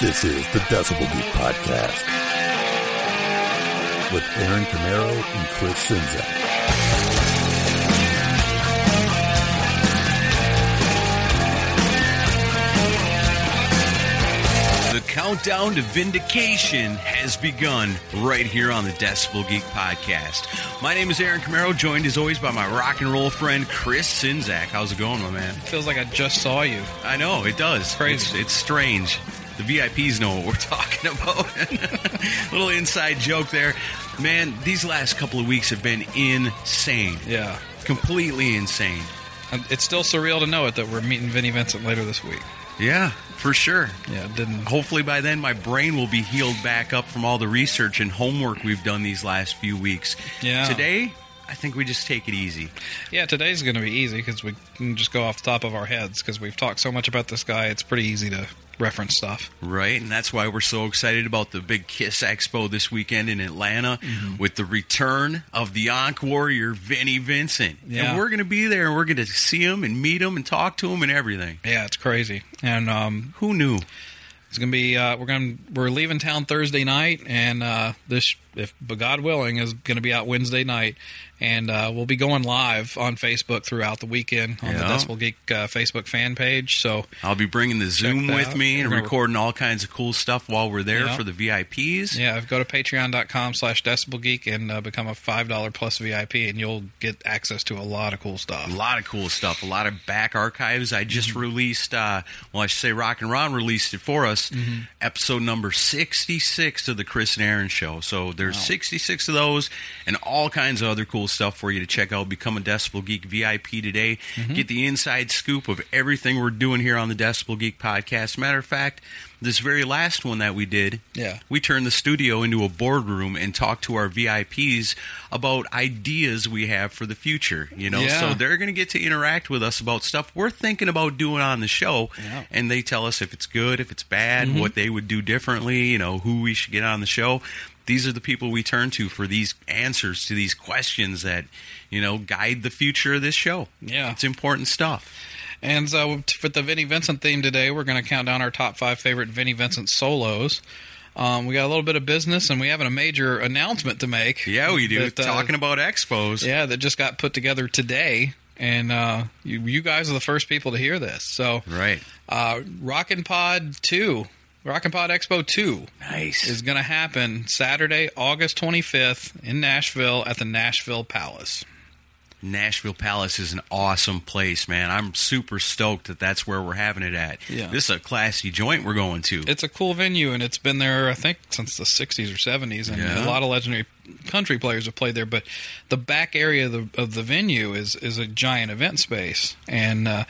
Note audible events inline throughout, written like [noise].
This is the Decibel Geek Podcast with Aaron Camaro and Chris Czynszak. The countdown to vindication has begun right here on the Decibel Geek Podcast. My name is Aaron Camaro, joined as always by my rock and roll friend Chris Czynszak. How's it going, my man? Feels like I just saw you. I know it does. Crazy. It's, it's strange. The VIPs know what we're [laughs] talking about. [laughs] Little inside joke there, man. These last couple of weeks have been insane. Yeah. completely insane. And It's still surreal to know it that we're meeting Vinnie Vincent later this week. Yeah, for sure. Yeah, it didn't. Hopefully by then my brain will be healed back up from all the research and homework we've done these last few weeks. Yeah. Today, I think we just take it easy. Yeah, today's going to be easy because we can just go off the top of our heads because we've talked so much about this guy. It's pretty easy to reference stuff. Right, and that's why we're so excited about the big Kiss Expo this weekend in Atlanta Mm-hmm. with the return of the Ankh Warrior, Vinnie Vincent. Yeah. And we're going to be there and we're going to see him and meet him and talk to him and everything. Yeah, it's crazy. And um, Who knew? it's going to be uh, we're going to we're leaving town Thursday night, and uh, this if God willing is going to be out Wednesday night, and uh, we'll be going live on Facebook throughout the weekend on the Decibel Geek uh, Facebook fan page. So I'll be bringing the Zoom with out. me and We're recording all kinds of cool stuff while we're there Yeah. for the VIPs. Yeah, go to patreon.com slash decibelgeek and uh, become a $5 plus VIP, and you'll get access to a lot of cool stuff. A lot of cool stuff, a lot of back archives. I just Mm-hmm. released, uh, well, I should say Rock and Ron released it for us, Mm-hmm. episode number 66 of the Chris and Aaron show. So there's 66 of those and all kinds of other cool stuff for you to check out. Become a Decibel Geek VIP today. Mm-hmm. Get the inside scoop of everything we're doing here on the Decibel Geek podcast. Matter of fact, this very last one that we did, Yeah. we turned the studio into a boardroom and talked to our VIPs about ideas we have for the future. You know, Yeah. so they're going to get to interact with us about stuff we're thinking about doing on the show, Yeah. and they tell us if it's good, if it's bad, what they would do differently. You know, who we should get on the show. These are the people we turn to for these answers to these questions that you know guide the future of this show. Yeah. it's important stuff. And so, t- for the Vinnie Vincent theme today, we're going to count down our top five favorite Vinnie Vincent solos. Um, we got a little bit of business, and we have a major announcement to make. Yeah, we do. That, uh, Talking about expos. Yeah, that just got put together today. And uh, you, you guys are the first people to hear this. So, Right. uh, Rockin' Pod 2, Rockin' Pod Expo 2 Nice. is going to happen Saturday, August 25th in Nashville at the Nashville Palace. Nashville Palace is an awesome place, man. I'm super stoked that that's where we're having it at. Yeah. This is a classy joint we're going to. It's a cool venue, and it's been there, I think, since the 60s or 70s, and Yeah. a lot of legendary country players have played there. But the back area of the, of the venue is, is a giant event space, and uh,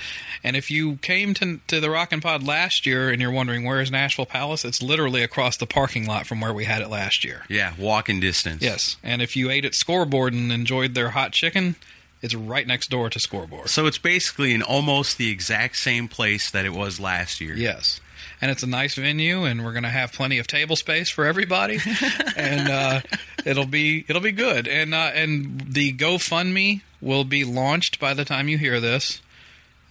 and if you came to to the Rockin' Pod last year and you're wondering where is Nashville Palace, it's literally across the parking lot from where we had it last year. yeah, walking distance. Yes, and if you ate at Scoreboard and enjoyed their hot chicken, it's right next door to Scoreboard. So it's basically in almost the exact same place that it was last year. Yes. And it's a nice venue, and we're going to have plenty of table space for everybody, [laughs] and uh, it'll be it'll be good. And uh, and the GoFundMe will be launched by the time you hear this,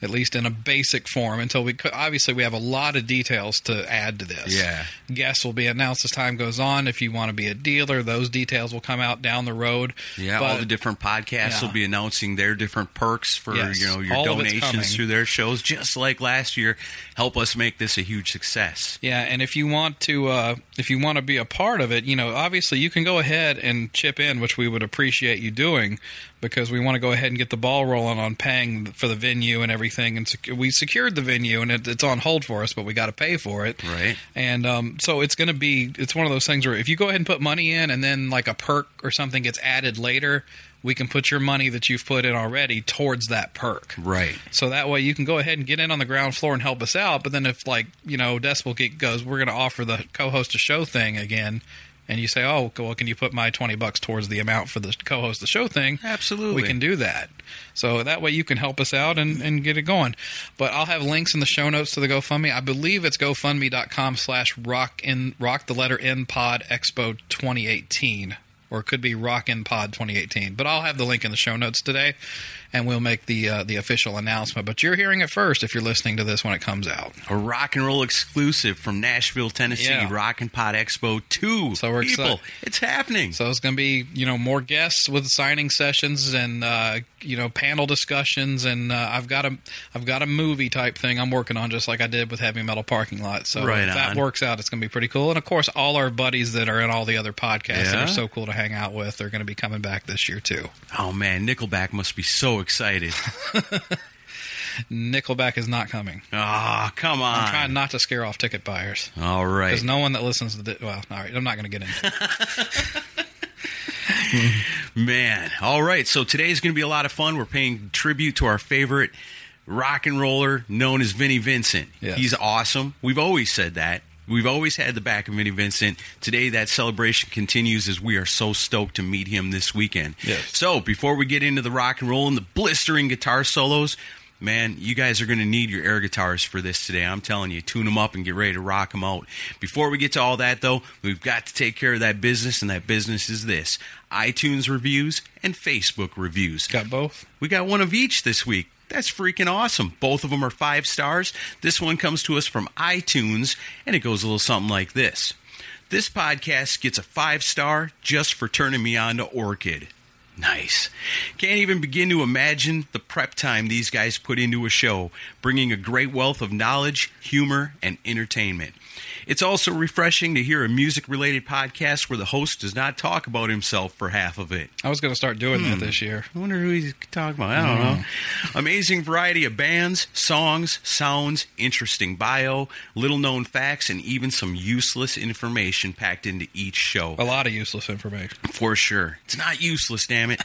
at least in a basic form, until we obviously we have a lot of details to add to this. Yeah. guests will be announced as time goes on. If you want to be a dealer, those details will come out down the road. Yeah, But- all the different podcasts Yeah. will be announcing their different perks for Yes, you know your all of it's coming. donations through their shows, just like last year. Help us make this a huge success. Yeah, and if you want to, uh, if you want to be a part of it, you know, obviously you can go ahead and chip in, which we would appreciate you doing, because we want to go ahead and get the ball rolling on paying for the venue and everything. And sec- we secured the venue, and it, it's on hold for us, but we got to pay for it. Right. And um, so it's going to be, it's one of those things where if you go ahead and put money in, and then like a perk or something gets added later, we can put your money that you've put in already towards that perk. Right. So that way you can go ahead and get in on the ground floor and help us out. But then if like you know Decibel Geek goes, we're going to offer the co-host a show thing again, and you say, oh, well, can you put my twenty bucks towards the amount for the co-host the show thing? Absolutely. we can do that. So that way you can help us out and, and get it going. But I'll have links in the show notes to the GoFundMe. I believe it's GoFundMe.com slash rock in rock the letter N pod expo 2018. Or it could be Rock in Pod 2018, but I'll have the link in the show notes today, and we'll make the uh, the official announcement. But you're hearing it first if you're listening to this when it comes out. A rock and roll exclusive from Nashville, Tennessee, Yeah. Rock and Pod Expo 2. So we're People, excited. it's happening. So it's going to be you know more guests with signing sessions and uh, you know panel discussions and uh, I've got a I've got a movie type thing I'm working on just like I did with Heavy Metal Parking Lot. So Right if that works out, it's going to be pretty cool. And of course, all our buddies that are in all the other podcasts that are so cool to hang out with are going to be coming back this year too. oh, man, Nickelback must be so excited. Nickelback is not coming. Ah, come on. I'm trying not to scare off ticket buyers. All right. There's no one that listens to the. Well, all right, I'm not going to get into it. [laughs] Man, all right. So today's going to be a lot of fun. We're paying tribute to our favorite rock and roller known as Vinnie Vincent. Yes. He's awesome. We've always said that. We've always had the back of Vinnie Vincent. Today, that celebration continues as we are so stoked to meet him this weekend. Yes. So, before we get into the rock and roll and the blistering guitar solos, man, you guys are going to need your air guitars for this today. I'm telling you, tune them up and get ready to rock them out. Before we get to all that, though, we've got to take care of that business, and that business is this iTunes reviews and Facebook reviews. Got both. We got one of each this week. That's freaking awesome. Both of them are five stars. This one comes to us from iTunes, and it goes a little something like this This podcast gets a five star just for turning me on to Orchid. Nice. Can't even begin to imagine the prep time these guys put into a show, bringing a great wealth of knowledge, humor, and entertainment. It's also refreshing to hear a music related podcast where the host does not talk about himself for half of it. I was going to start doing Hmm. that this year. I wonder who he's talking about. I don't know. Amazing variety of bands, songs, sounds, interesting bio, little known facts, and even some useless information packed into each show. A lot of useless information. For sure. It's not useless, damn it.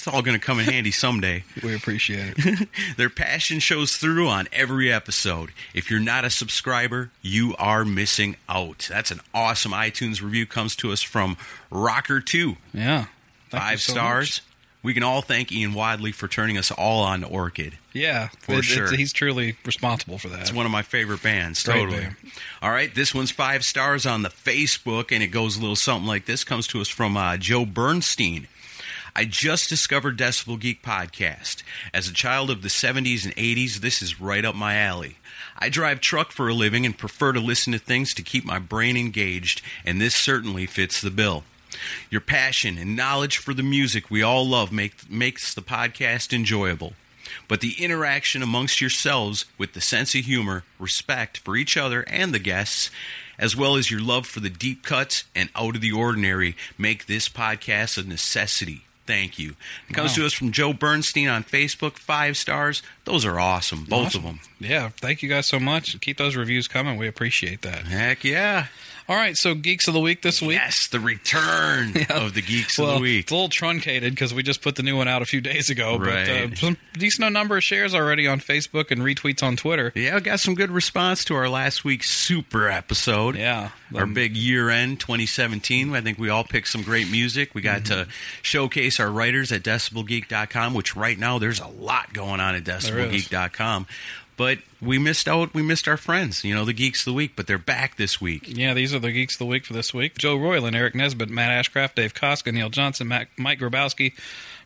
It's all going to come in handy someday. [laughs] We appreciate it. [laughs] Their passion shows through on every episode. If you're not a subscriber, you are missing out. That's an awesome iTunes review. Comes to us from Rocker2. Yeah. Five so stars. much. We can all thank Ian Wadley for turning us all on to Orchid. Yeah, For it- sure. he's truly responsible for that. It's one of my favorite bands. Great totally. band. All right, this one's five stars on the Facebook, and it goes a little something like this. Comes to us from uh, Joe Bernstein. I just discovered Decibel Geek podcast. As a child of the 70s and 80s, this is right up my alley. I drive truck for a living and prefer to listen to things to keep my brain engaged, and this certainly fits the bill. Your passion and knowledge for the music we all love make, makes the podcast enjoyable. But the interaction amongst yourselves with the sense of humor, respect for each other and the guests, as well as your love for the deep cuts and out of the ordinary, make this podcast a necessity. Thank you. It comes Wow. to us from Joe Bernstein on Facebook, five stars. Those are awesome, both Awesome. of them. Yeah, thank you guys so much. Keep those reviews coming. We appreciate that. Heck yeah. All right, so Geeks of the Week this week. Yes, the return [laughs] of the Geeks well, of the Week. it's a little truncated because we just put the new one out a few days ago. But Right. uh, some decent number of shares already on Facebook and retweets on Twitter. Yeah, I got some good response to our last week's super episode. Yeah. Our Um, big year end 2017. I think we all picked some great music. We got Mm-hmm. to showcase our writers at decibelgeek.com, which right now there's a lot going on at decibelgeek.com. But we missed out. We missed our friends. You know, the geeks of the week. But they're back this week. Yeah, these are the geeks of the week for this week. Joe Royland, Eric Nesbitt, Matt Ashcraft, Dave Koska, Neil Johnson, Matt, Mike Grabowski,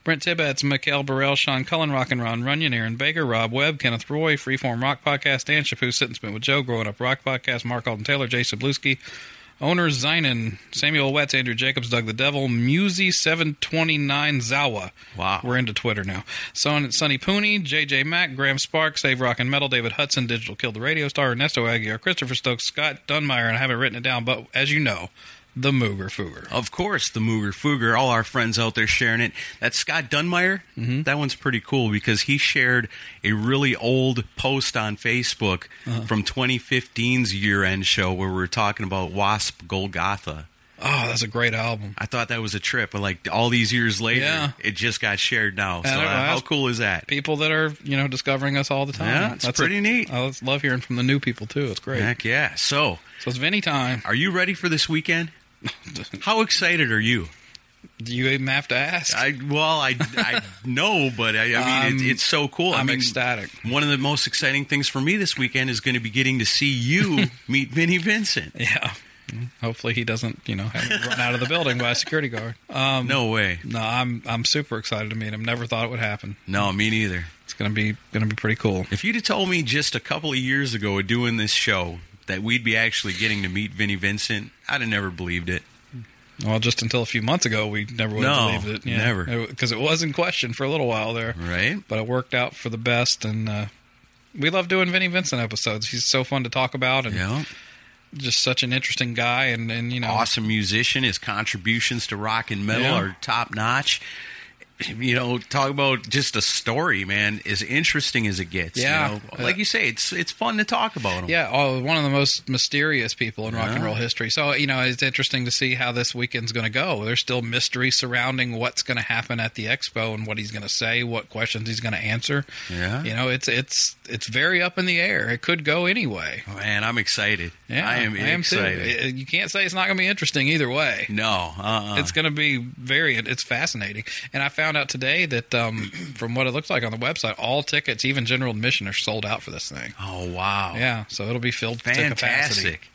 Brent Tibbetts, Mikael Burrell, Sean Cullen, Rock and Ron Runyon, Aaron Baker, Rob Webb, Kenneth Roy, Freeform Rock Podcast, Dan Chapu, Sit and Spin with Joe, Growing Up Rock Podcast, Mark Alden Taylor, Jason Sabluski, Owner Zeinen, Samuel Wetz, Andrew Jacobs, Doug the Devil, Musy729 Zawa. Wow. We're into Twitter now. Son, Sonny Pooney, JJ Mack, Graham Sparks, Save Rock and Metal, David Hudson, Digital Killed the Radio Star, Ernesto Aguirre, Christopher Stokes, Scott Dunmeyer, and I haven't written it down, but as you know, the Mooger Fooger. Of course, the Mooger Fooger. All our friends out there sharing it. That's Scott Dunmeyer. Mm-hmm. That one's pretty cool because he shared a really old post on Facebook Uh-huh. from 2015's year end show where we were talking about Wasp Golgotha. Oh, that's a great album. I thought that was a trip, but like all these years later, Yeah. it just got shared now. So I don't know, uh, how cool is that? People that are, you know, discovering us all the time. Yeah, it's pretty a- neat. I love hearing from the new people, too. It's great. Heck yeah! So, So it's Vinny time. are you ready for this weekend? [laughs] How excited are you? Do you even have to ask? I well, I, I know, but I, I mean, it's, Um, it's so cool. I I'm mean, ecstatic. One of the most exciting things for me this weekend is going to be getting to see you [laughs] meet Vinnie Vincent. Yeah. Hopefully he doesn't, you know, have run out of the building by a security guard. Um, No way. no, I'm I'm super excited to meet him. Never thought it would happen. No, me neither. It's gonna be gonna be pretty cool. If you'd have told me just a couple of years ago doing this show that we'd be actually getting to meet Vinnie Vincent, I'd have never believed it. Well, just until a few months ago, we never would No, have believed it. never. because it was in question for a little while there, Right? but it worked out for the best. And uh, we love doing Vinnie Vincent episodes. He's so fun to talk about, and Yeah. just such an interesting guy. And and you know, Awesome musician. His contributions to rock and metal Yeah. are top notch. You know, talk about just a story, man. As interesting as it gets. Yeah. You know? like you say, it's it's fun to talk about him. Yeah, oh, one of the most mysterious people in rock and roll history. So, you know, it's interesting to see how this weekend's going to go. There's still mystery surrounding what's going to happen at the expo and what he's going to say, what questions he's going to answer. Yeah. You know, it's it's it's very up in the air. It could go anyway. Man, I'm excited. Yeah, I am excited. too. You can't say it's not going to be interesting either way. No, uh-uh. It's going to be very. It's fascinating, and I found out today that um, [clears throat] from what it looks like on the website, all tickets, even general admission, are sold out for this thing. oh wow, Yeah, so it'll be filled to capacity. fantastic.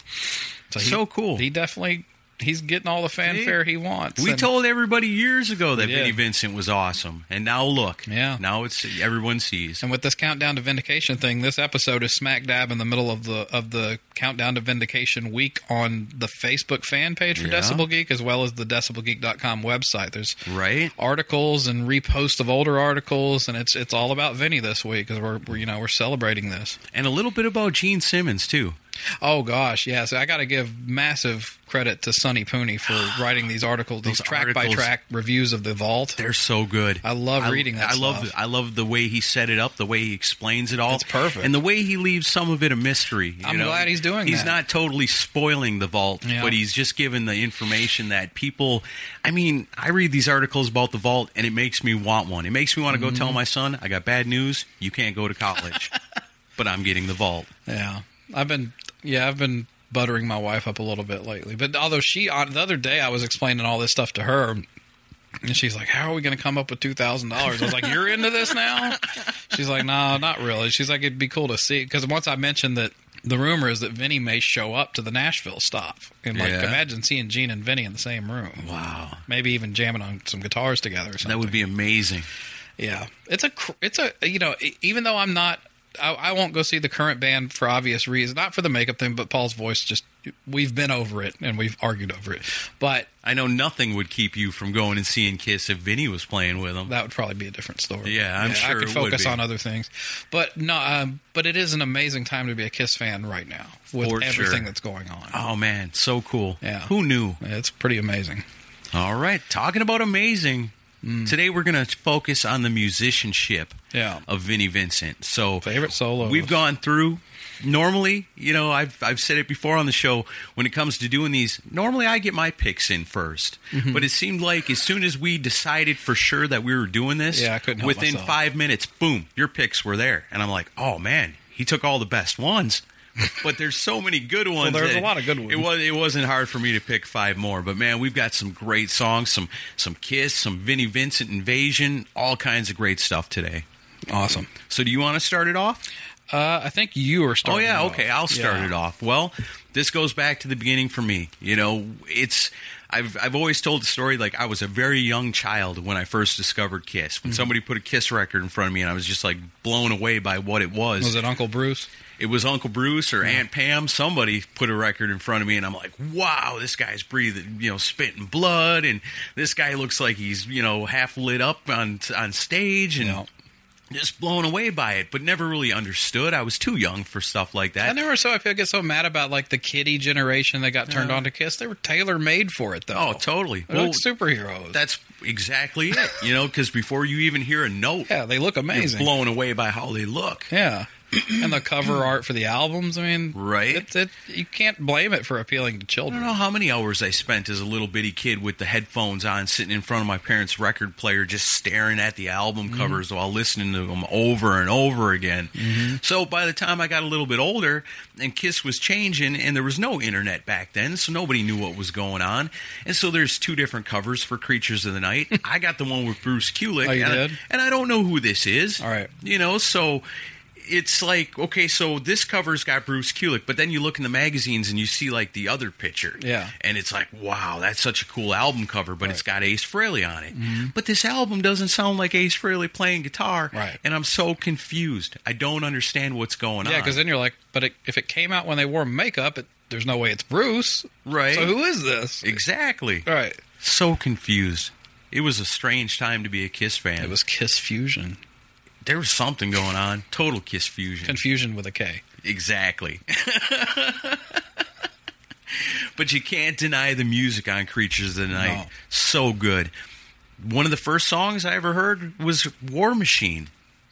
So, So cool. He definitely he's getting all the fanfare he wants. We and- told everybody years ago that Vinnie. Vincent was awesome, and now look, Yeah. now it's everyone sees. and with this countdown to vindication thing, this episode is smack dab in the middle of the of the countdown to vindication week on the Facebook fan page for Yeah. Decibel Geek as well as the decibelgeek.com website. There's Right? articles and reposts of older articles, and it's it's all about Vinny this week because we're, we're you know we're celebrating this. And a little bit about Gene Simmons too. Oh gosh, yeah. So I got to give massive credit to Sonny Pooney for [sighs] writing these articles, these track by track reviews of the vault. They're so good. I love reading that I love. I love the way he set it up, the way he explains it all. It's perfect. and the way he leaves some of it a mystery. you I'm know? glad he's doing that. He's that. not totally spoiling the vault, Yeah. but he's just giving the information that people. I mean, I read these articles about the vault, and it makes me want one. It makes me want to Mm-hmm. go tell my son, "I got bad news. You can't go to college." [laughs] but I'm getting the vault. Yeah, I've been yeah I've been buttering my wife up a little bit lately. But although she on the other day I was explaining all this stuff to her. And she's like, "How are we going to come up with two thousand dollars?" I was like, "You're into this now?" [laughs] She's like, "No, not really." She's like, "It'd be cool to see." Because once I mentioned that the rumor is that Vinny may show up to the Nashville stop, and like, Yeah. imagine seeing Gene and Vinny in the same room. Wow, Maybe even jamming on some guitars together or something. that would be amazing. Yeah, it's a it's a you know even though I'm not I, I won't go see the current band for obvious reasons, not for the makeup thing, but Paul's voice just we've been over it and we've argued over it. But I know nothing would keep you from going and seeing Kiss if Vinny was playing with them. that would probably be a different story. Yeah, I'm sure I could focus on other things. But no, um, but it is an amazing time to be a Kiss fan right now with For everything sure. that's going on. Oh man, so cool. Yeah. Who knew? It's pretty amazing. All right, talking about amazing. Today we're going to focus on the musicianship Yeah. of Vinnie Vincent. So Favorite solo. we've gone through. Normally, you know, I've I've said it before on the show. When it comes to doing these, normally I get my picks in 1st Mm-hmm. But it seemed like as soon as we decided for sure that we were doing this, Yeah, I couldn't within myself. five minutes, boom, your picks were there, and I'm like, oh man, he took all the best ones. [laughs] but there's so many good ones. there's a lot of good ones. It was it wasn't hard for me to pick five more, but man, we've got some great songs, some some Kiss, some Vinnie Vincent Invasion, all kinds of great stuff today. awesome. So, do you want to start it off? Uh, I think you are starting. Oh yeah, okay. I'll start Yeah. it off. Well, this goes back to the beginning for me. You know, it's I've I've always told the story like I was a very young child when I first discovered Kiss. Mm-hmm. When somebody put a Kiss record in front of me, and I was just like blown away by what it was. Was it Uncle Bruce? It was Uncle Bruce or Aunt Pam. Somebody put a record in front of me, and I'm like, wow, this guy's breathing, you know, spitting blood, and this guy looks like he's, you know, half lit up on on stage, and No. just blown away by it, but never really understood. I was too young for stuff like that. I never so I feel get so mad about like the kiddie generation that got turned on to Kiss. They were tailor made for it though. Oh, totally. They're like superheroes. That's exactly it. You know, because before you even hear a note, yeah, they look amazing. blown away by how they look. Yeah. [clears throat] and the cover art for the albums. I mean, Right. It, it, you can't blame it for appealing to children. I don't know how many hours I spent as a little bitty kid with the headphones on, sitting in front of my parents' record player, just staring at the album Mm-hmm. covers while listening to them over and over again. Mm-hmm. So by the time I got a little bit older and Kiss was changing, and there was no internet back then, so nobody knew what was going on. And so there's two different covers for Creatures of the Night. [laughs] I got the one with Bruce Kulick, Oh, you and, I, and I don't know who this is. All right. You know, so it's like okay, so this cover's got Bruce Kulick, but then you look in the magazines and you see like the other picture, Yeah. and it's like wow, that's such a cool album cover, but it's got Ace Frehley on it. But this album doesn't sound like Ace Frehley playing guitar, Mm-hmm. Right. And I'm so confused. I don't understand what's going on. Yeah, because then you're like, but it, if it came out when they wore makeup, it, there's no way it's Bruce. Right. So who is this? exactly right. so confused. It was a strange time to be a Kiss fan. It was Kiss Fusion. There was something going on. Total Kiss fusion. Confusion with a K. Exactly. [laughs] but you can't deny the music on Creatures of the Night. No. So good. One of the first songs I ever heard was War Machine.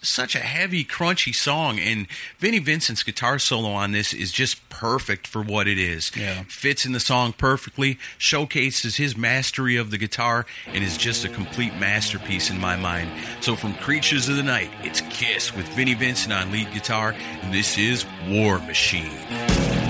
Such a heavy, crunchy song, and Vinnie Vincent's guitar solo on this is just perfect for what it is. Yeah. Fits in the song perfectly, showcases his mastery of the guitar, and is just a complete masterpiece in my mind. So, from Creatures of the Night, it's Kiss with Vinnie Vincent on lead guitar, and this is War Machine.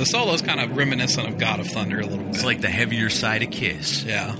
The solo's kind of reminiscent of God of Thunder a little bit. It's like the heavier side of Kiss. yeah,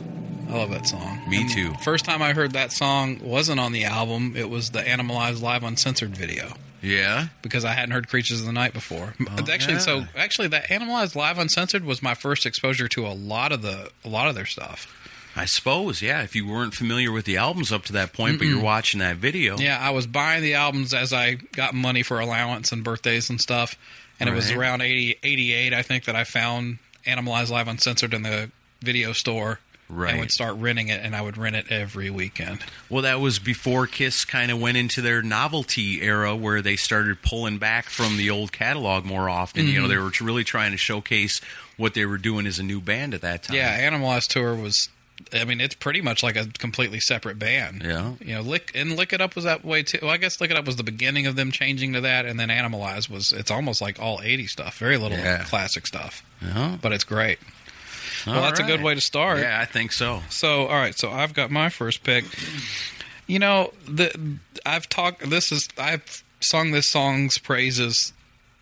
I love that song. Me And too. First time I heard that song wasn't on the album; it was the Animalized Live Uncensored video Yeah. because I hadn't heard Creatures of the Night before. Oh, it's actually, so Oh, actually, that Animalized Live Uncensored was my first exposure to a lot of the a lot of their stuff. I suppose, yeah. If you weren't familiar with the albums up to that point, but you're watching that video. Yeah, I was buying the albums as I got money for allowance and birthdays and stuff. And it was around 80, 88, I think, that I found Animalized Live Uncensored in the video store. Right. And would start renting it, and I would rent it every weekend. Well, that was before Kiss kind of went into their novelty era where they started pulling back from the old catalog more often. You know, Mm-hmm. they were really trying to showcase what they were doing as a new band at that time. Yeah, Animalized Tour was. I mean, it's pretty much like a completely separate band. Yeah. You know, Lick and Lick It Up was that way too. Well, I guess Lick It Up was the beginning of them changing to that, and then Animalize was. It's almost like all 80 stuff. Very little Yeah. classic stuff, Yeah. but it's great. Well, All that's a good way to start. Yeah, I think so. So, all right. So I've got my first pick. You know, the I've talked. This is I've sung this song's praises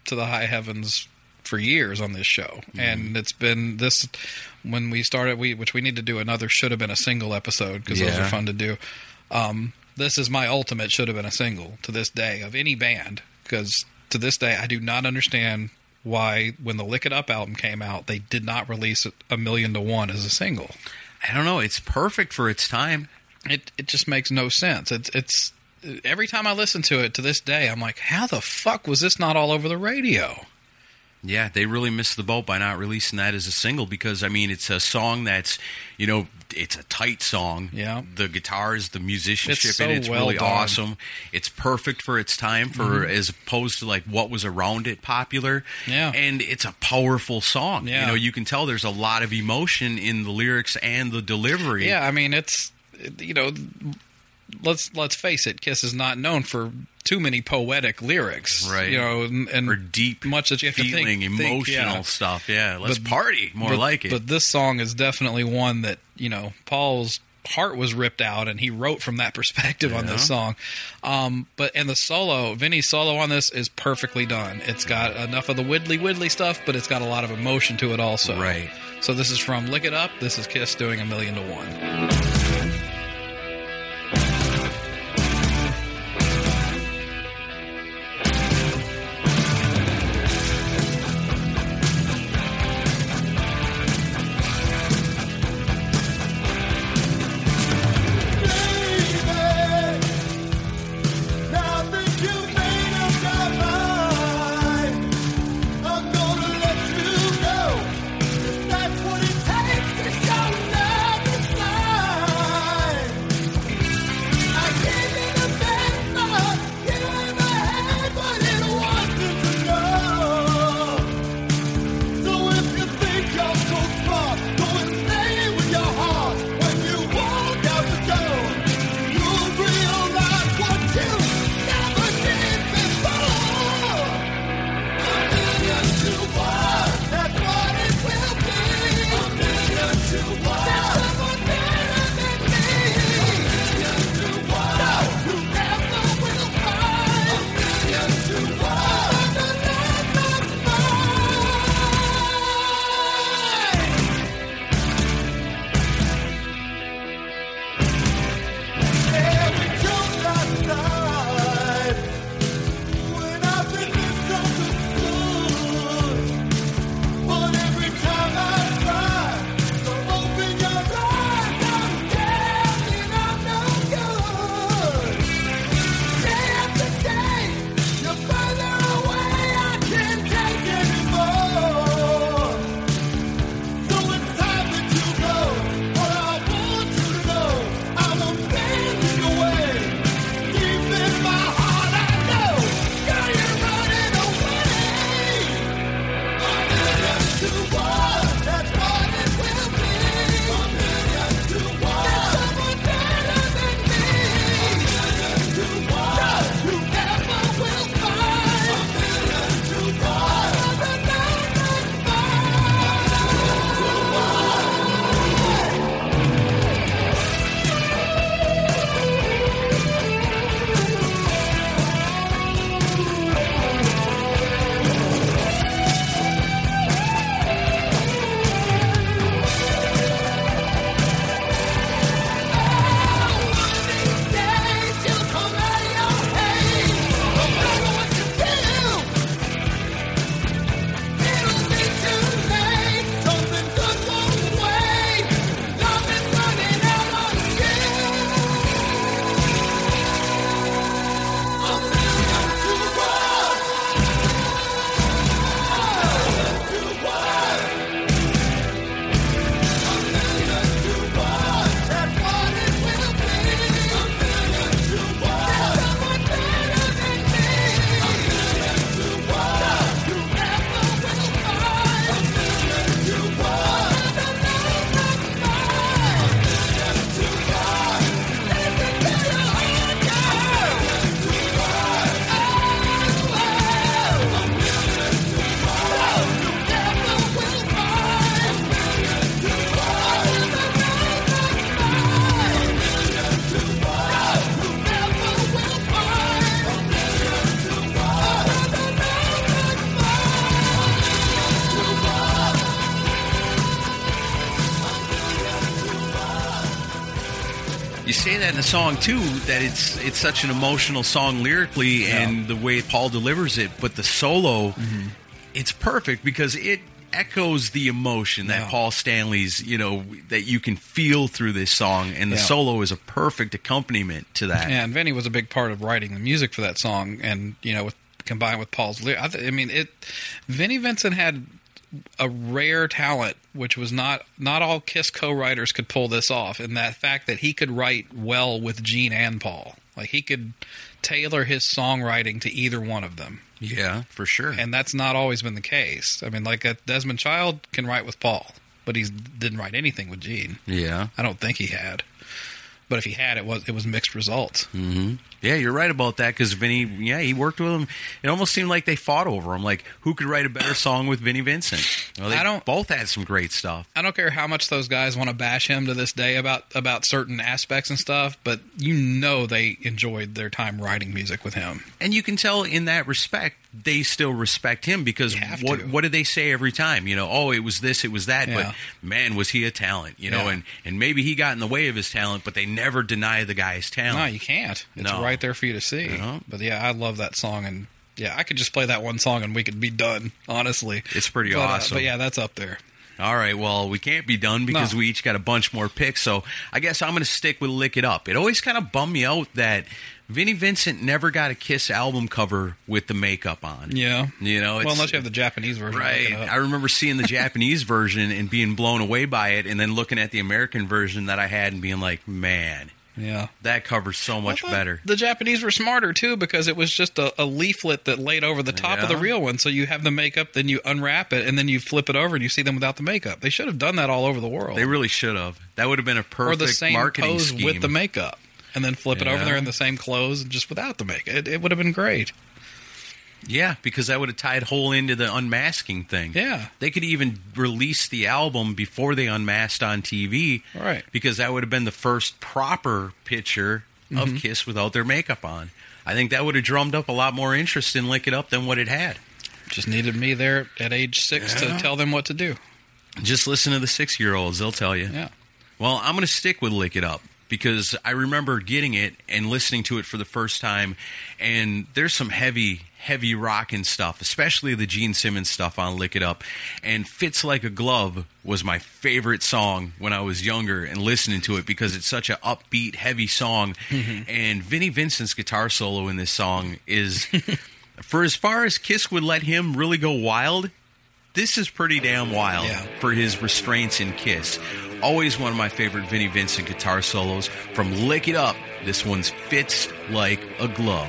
to the high heavens for years on this show, and it's been this when we started. We which we need to do another should have been a single episode because those are fun to do. Um, this is my ultimate should have been a single to this day of any band because to this day I do not understand why when the Lick It Up album came out they did not release a million to one as a single. I don't know. It's perfect for its time. It it just makes no sense. It's it's every time I listen to it to this day, I'm like, how the fuck was this not all over the radio? Yeah, they really missed the boat by not releasing that as a single because I mean it's a song that's you know it's a tight song. Yeah. the guitars, the musicianship, It's so and it's well really done. Mm-hmm. awesome. It's perfect for its time for as opposed to like what was around it popular. Yeah. and it's a powerful song. Yeah. you know you can tell there's a lot of emotion in the lyrics and the delivery. Yeah, I mean it's you know let's let's face it, Kiss is not known for too many poetic lyrics, Right. You know, and, and or deep, much that you have to feeling, think, think, emotional yeah. stuff. Yeah, let's But- party more but, like it. But this song is definitely one that you know Paul's heart was ripped out, and he wrote from that [laughs] perspective on this song. Um, but and the solo, Vinny's solo on this is perfectly done. It's got enough of the widdly widdly stuff, but it's got a lot of emotion to it also. Right. So this is from Lick It Up. This is Kiss doing a million to one. The song too. That it's it's such an emotional song lyrically, and the way Paul delivers it. But the solo, Mm-hmm. it's perfect because it echoes the emotion that Yeah. Paul Stanley's, you know, that you can feel through this song, and the Yeah. solo is a perfect accompaniment to that. Yeah, and Vinny was a big part of writing the music for that song, and you know, with combined with Paul's I, th- I mean, it. Vinnie Vincent had a rare talent, which was not not all Kiss co-writers could pull this off, and that fact that he could write well with Gene and Paul, like he could tailor his songwriting to either one of them, Yeah, for sure. and that's not always been the case. I mean, like uh, Desmond Child can write with Paul, but he didn't write anything with Gene. yeah, I don't think he had. But if he had, it was it was mixed results. Mm-hmm. Yeah, you're right about that because Vinny, yeah, he worked with him. It almost seemed like they fought over him. Like, who could write a better song with Vinnie Vincent? Well, they I don't- both had some great stuff. I don't care how much those guys want to bash him to this day about about certain aspects and stuff, but you know they enjoyed their time writing music with him. And you can tell in that respect, they still respect him because what to. what did they say every time? You know, oh, it was this, it was that, Yeah. but man, was he a talent? You know, Yeah. and and maybe he got in the way of his talent, but they never deny the guy's talent. No, you can't. It's No. right there for you to see. No. But yeah, I love that song, and yeah, I could just play that one song and we could be done. Honestly, It's pretty But, uh, awesome. but yeah, that's up there. All right, well, we can't be done because No. we each got a bunch more picks. So I guess I'm going to stick with "Lick It Up." It always kind of bummed me out that Vinnie Vincent never got a Kiss album cover with the makeup on. Yeah, You know, well, unless you have the Japanese version, Right. look it up. I remember seeing the [laughs] Japanese version and being blown away by it, and then looking at the American version that I had and being like, man, yeah. that covers so much better. The Japanese were smarter too because it was just a, a leaflet that laid over the top of the real one. So you have the makeup, then you unwrap it, and then you flip it over and you see them without the makeup. They should have done that all over the world. They really should have. That would have been a or perfect the same marketing pose scheme. with the makeup, and then flip it over there in the same clothes and just without the makeup. It, it would have been great. Yeah, because that would have tied whole into the unmasking thing. Yeah. They could even release the album before they unmasked on TV. Right. Because that would have been the first proper picture Mm-hmm. of Kiss without their makeup on. I think that would have drummed up a lot more interest in Lick It Up than what it had. Just needed me there at age six Yeah. to tell them what to do. Just listen to the six year olds, they'll tell you. Yeah. Well, I'm going to stick with Lick It Up because I remember getting it and listening to it for the first time. And there's some heavy, heavy rock and stuff, especially the Gene Simmons stuff on Lick It Up. And Fits Like a Glove was my favorite song when I was younger and listening to it because it's such an upbeat, heavy song. Mm-hmm. And Vinnie Vincent's guitar solo in this song is, [laughs] for as far as Kiss would let him really go wild, this is pretty damn wild Yeah. for his restraints in Kiss. Always one of my favorite Vinnie Vincent guitar solos. From Lick It Up, this one's fits like a glove.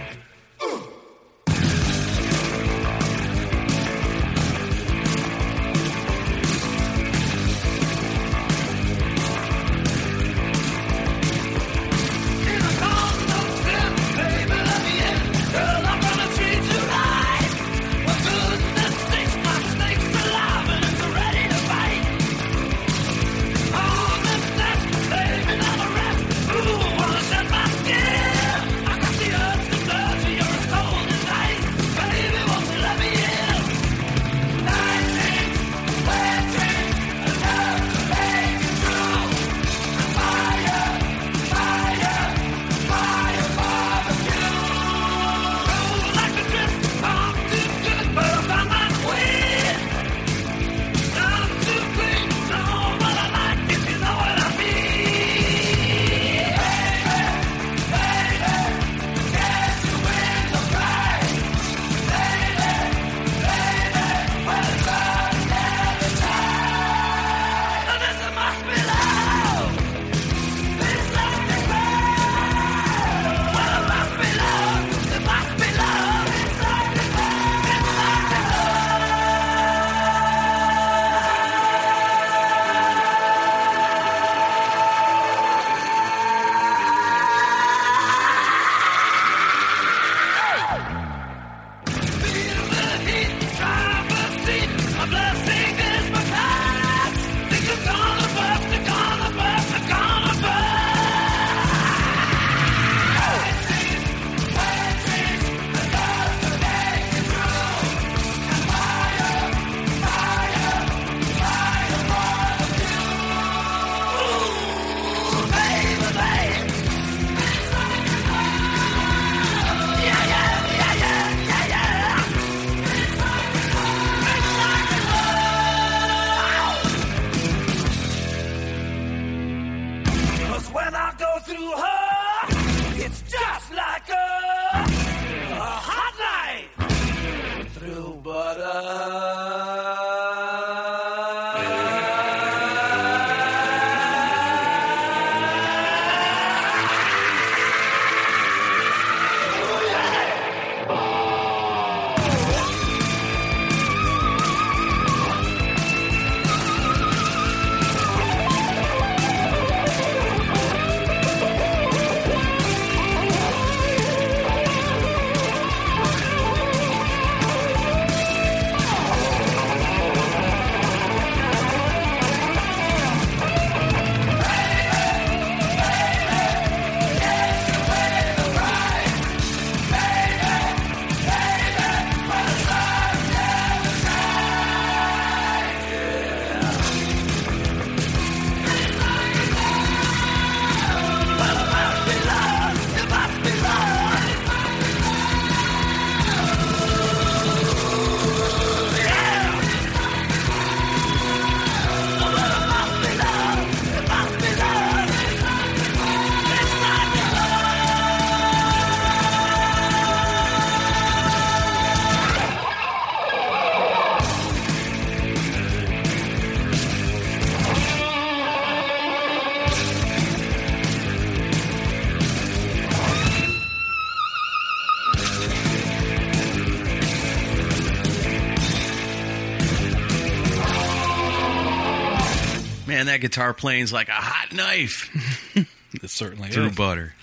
Man, that guitar playing's like a hot knife [laughs] It certainly through is. butter.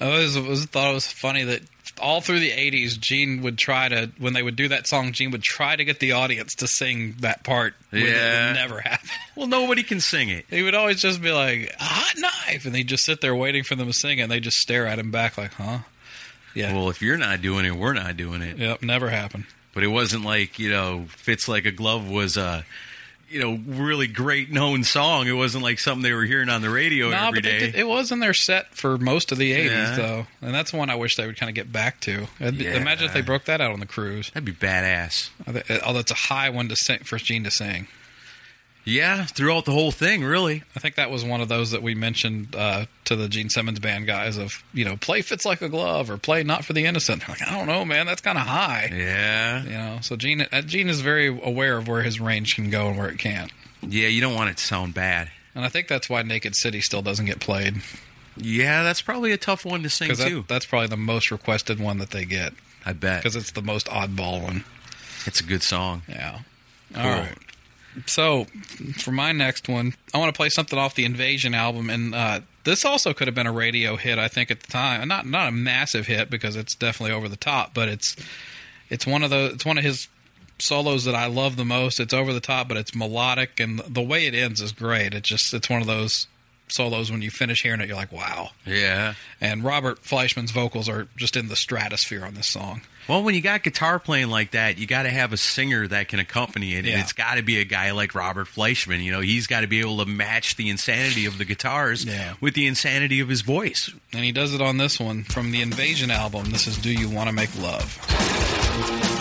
I always was, thought it was funny that all through the 80s, Gene would try to, when they would do that song, Gene would try to get the audience to sing that part. It. It Yeah. would never happen. [laughs] Well, nobody can sing it. He would always just be like, a hot knife. And he'd just sit there waiting for them to sing it. And they just stare at him back like, huh? Yeah. Well, if you're not doing it, we're not doing it. yep, never happened. But it wasn't like, you know, Fits Like a Glove was a, you know, really great known song. It wasn't like something they were hearing on the radio No, every day. did, it was in their set for most of the 80s, Yeah. though. And that's one I wish they would kind of get back to. Uh, be- Yeah. Imagine if they broke that out on the cruise. That'd be badass. Although it's oh, a high one to sing, for Gene to sing. Yeah, throughout the whole thing, really. I think that was one of those that we mentioned uh, to the Gene Simmons band guys of, you know, play fits like a glove or play not for the innocent. They're like, I don't know, man, that's kind of high. Yeah. You know, so Gene, uh, Gene is very aware of where his range can go and where it can't. Yeah, you don't want it to sound bad. And I think that's why Naked City still doesn't get played Yeah, that's probably a tough one to sing too. that, that's probably the most requested one that they get I bet. because it's the most oddball one. It's a good song. Yeah. All right. So, for my next one, I want to play something off the Invasion album, and uh, this also could have been a radio hit. I think at the time, not not a massive hit because it's definitely over the top, but it's it's one of the it's one of his solos that I love the most. It's over the top, but it's melodic, and the way it ends is great. It's just it's one of those solos when you finish hearing it, you're like, wow. Yeah. And Robert Fleischman's vocals are just in the stratosphere on this song. Well, when you got guitar playing like that, you got to have a singer that can accompany it, Yeah. and it's got to be a guy like Robert Fleischman. You know, he's got to be able to match the insanity of the guitars Yeah. with the insanity of his voice. And he does it on this one from the Invasion album. This is Do You Want to Make Love?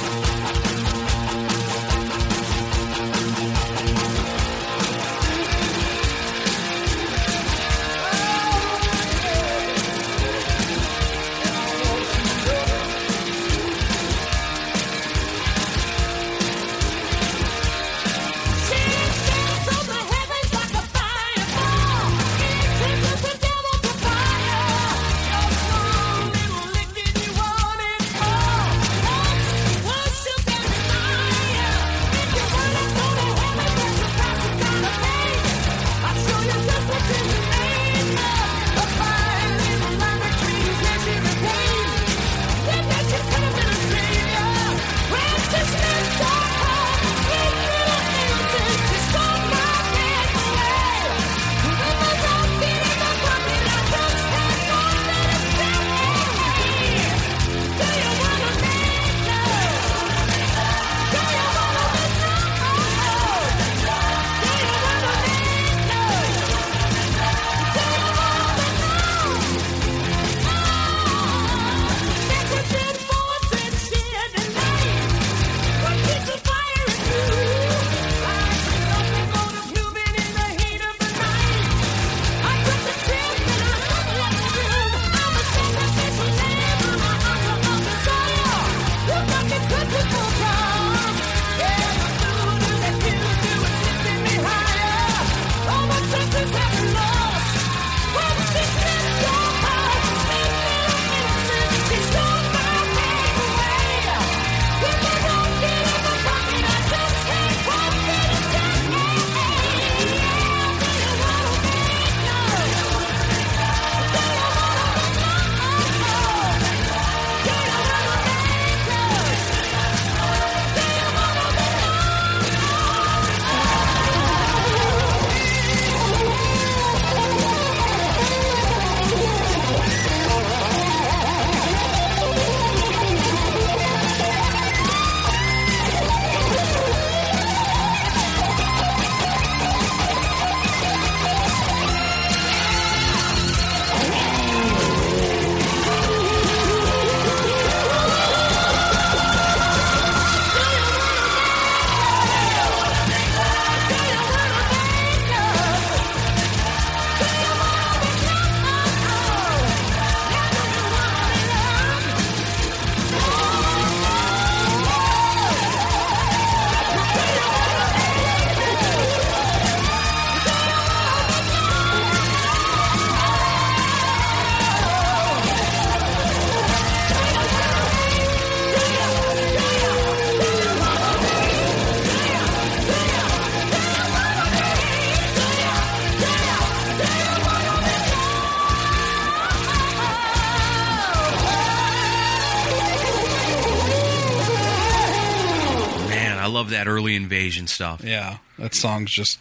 That early invasion stuff. Yeah, that song's just,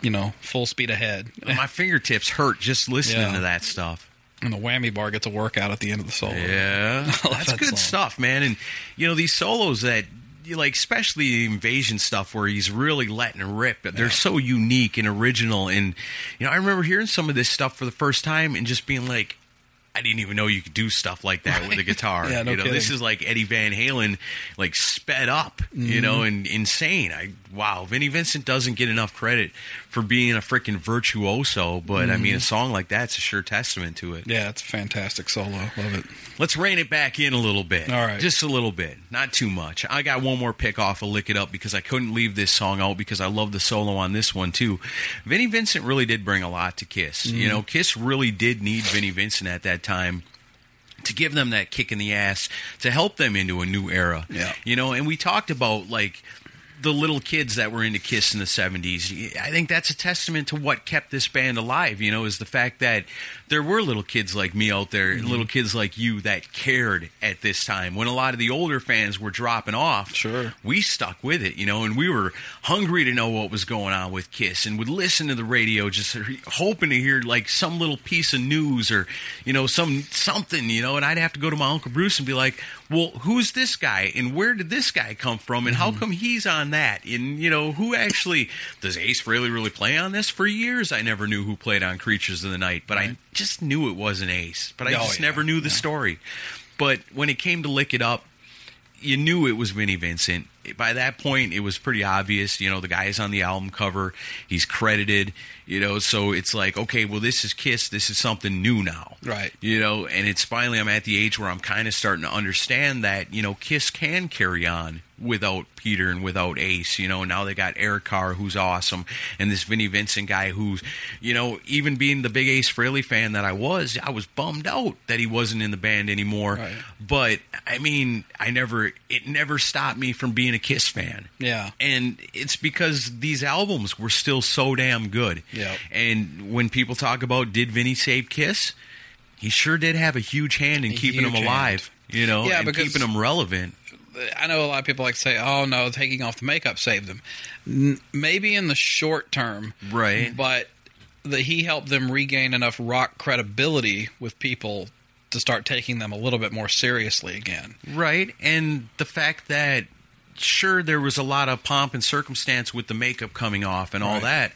you know, full speed ahead. [laughs] My fingertips hurt just listening Yeah. to that stuff. And the whammy bar gets a workout at the end of the solo. Yeah, [laughs] that's that good song. stuff, man. And you know these solos that you like, especially the invasion stuff where he's really letting rip. They're so unique and original. And you know, I remember hearing some of this stuff for the first time and just being like. I didn't even know you could do stuff like that with a [laughs] guitar. Yeah, no you know, this is like Eddie Van Halen, like sped up, you know, Mm-hmm. and insane. I wow, Vinnie Vincent doesn't get enough credit for being a freaking virtuoso, but I mean, a song like that's a sure testament to it. Mm-hmm. Yeah, it's a fantastic solo. Love it. Let's rein it back in a little bit. All right. Just a little bit. Not too much. I got one more pick off of Lick It Up because I couldn't leave this song out because I love the solo on this one too. Vinnie Vincent really did bring a lot to Kiss. Mm-hmm. You know, Kiss really did need Vinnie Vincent at that time to give them that kick in the ass to help them into a new era. Yeah. You know, and we talked about like the little kids that were into Kiss in the 70s. I think that's a testament to what kept this band alive, you know, is the fact that there were little kids like me out there, Mm-hmm. little kids like you that cared at this time. When a lot of the older fans were dropping off, Sure. we stuck with it, you know, and we were hungry to know what was going on with Kiss and would listen to the radio just hoping to hear like some little piece of news or, you know, some something, you know, and I'd have to go to my Uncle Bruce and be like, well, who's this guy and where did this guy come from and how come he's on that? And, you know, who actually does Ace really, really play on this? For years, I never knew who played on Creatures of the Night, but I just knew it wasn't Ace, but I Oh, just yeah, never knew the story. But when it came to Lick It Up, you knew it was Vinnie Vincent. By that point, it was pretty obvious. You know, the guy's on the album cover. He's credited. You know, so it's like, okay, well, this is Kiss. This is something new now. Right. You know, and it's finally I'm at the age where I'm kind of starting to understand that you know Kiss can carry on without Peter and without Ace. You know, now they got Eric Carr, who's awesome, and this Vinnie Vincent guy who's, you know, even being the big Ace Frehley fan that I was, I was bummed out that he wasn't in the band anymore. Right. But I mean, I never, it never stopped me from being a Kiss fan. Yeah. And it's because these albums were still so damn good. Yeah. And when people talk about did Vinny save Kiss, he sure did have a huge hand in A keeping them alive. You know, Yeah, and because- keeping them relevant. I know a lot of people like to say, "Oh no, taking off the makeup saved them." N- maybe in the short term, Right. But that he helped them regain enough rock credibility with people to start taking them a little bit more seriously again. Right. And the fact that, sure, there was a lot of pomp and circumstance with the makeup coming off and all Right. that.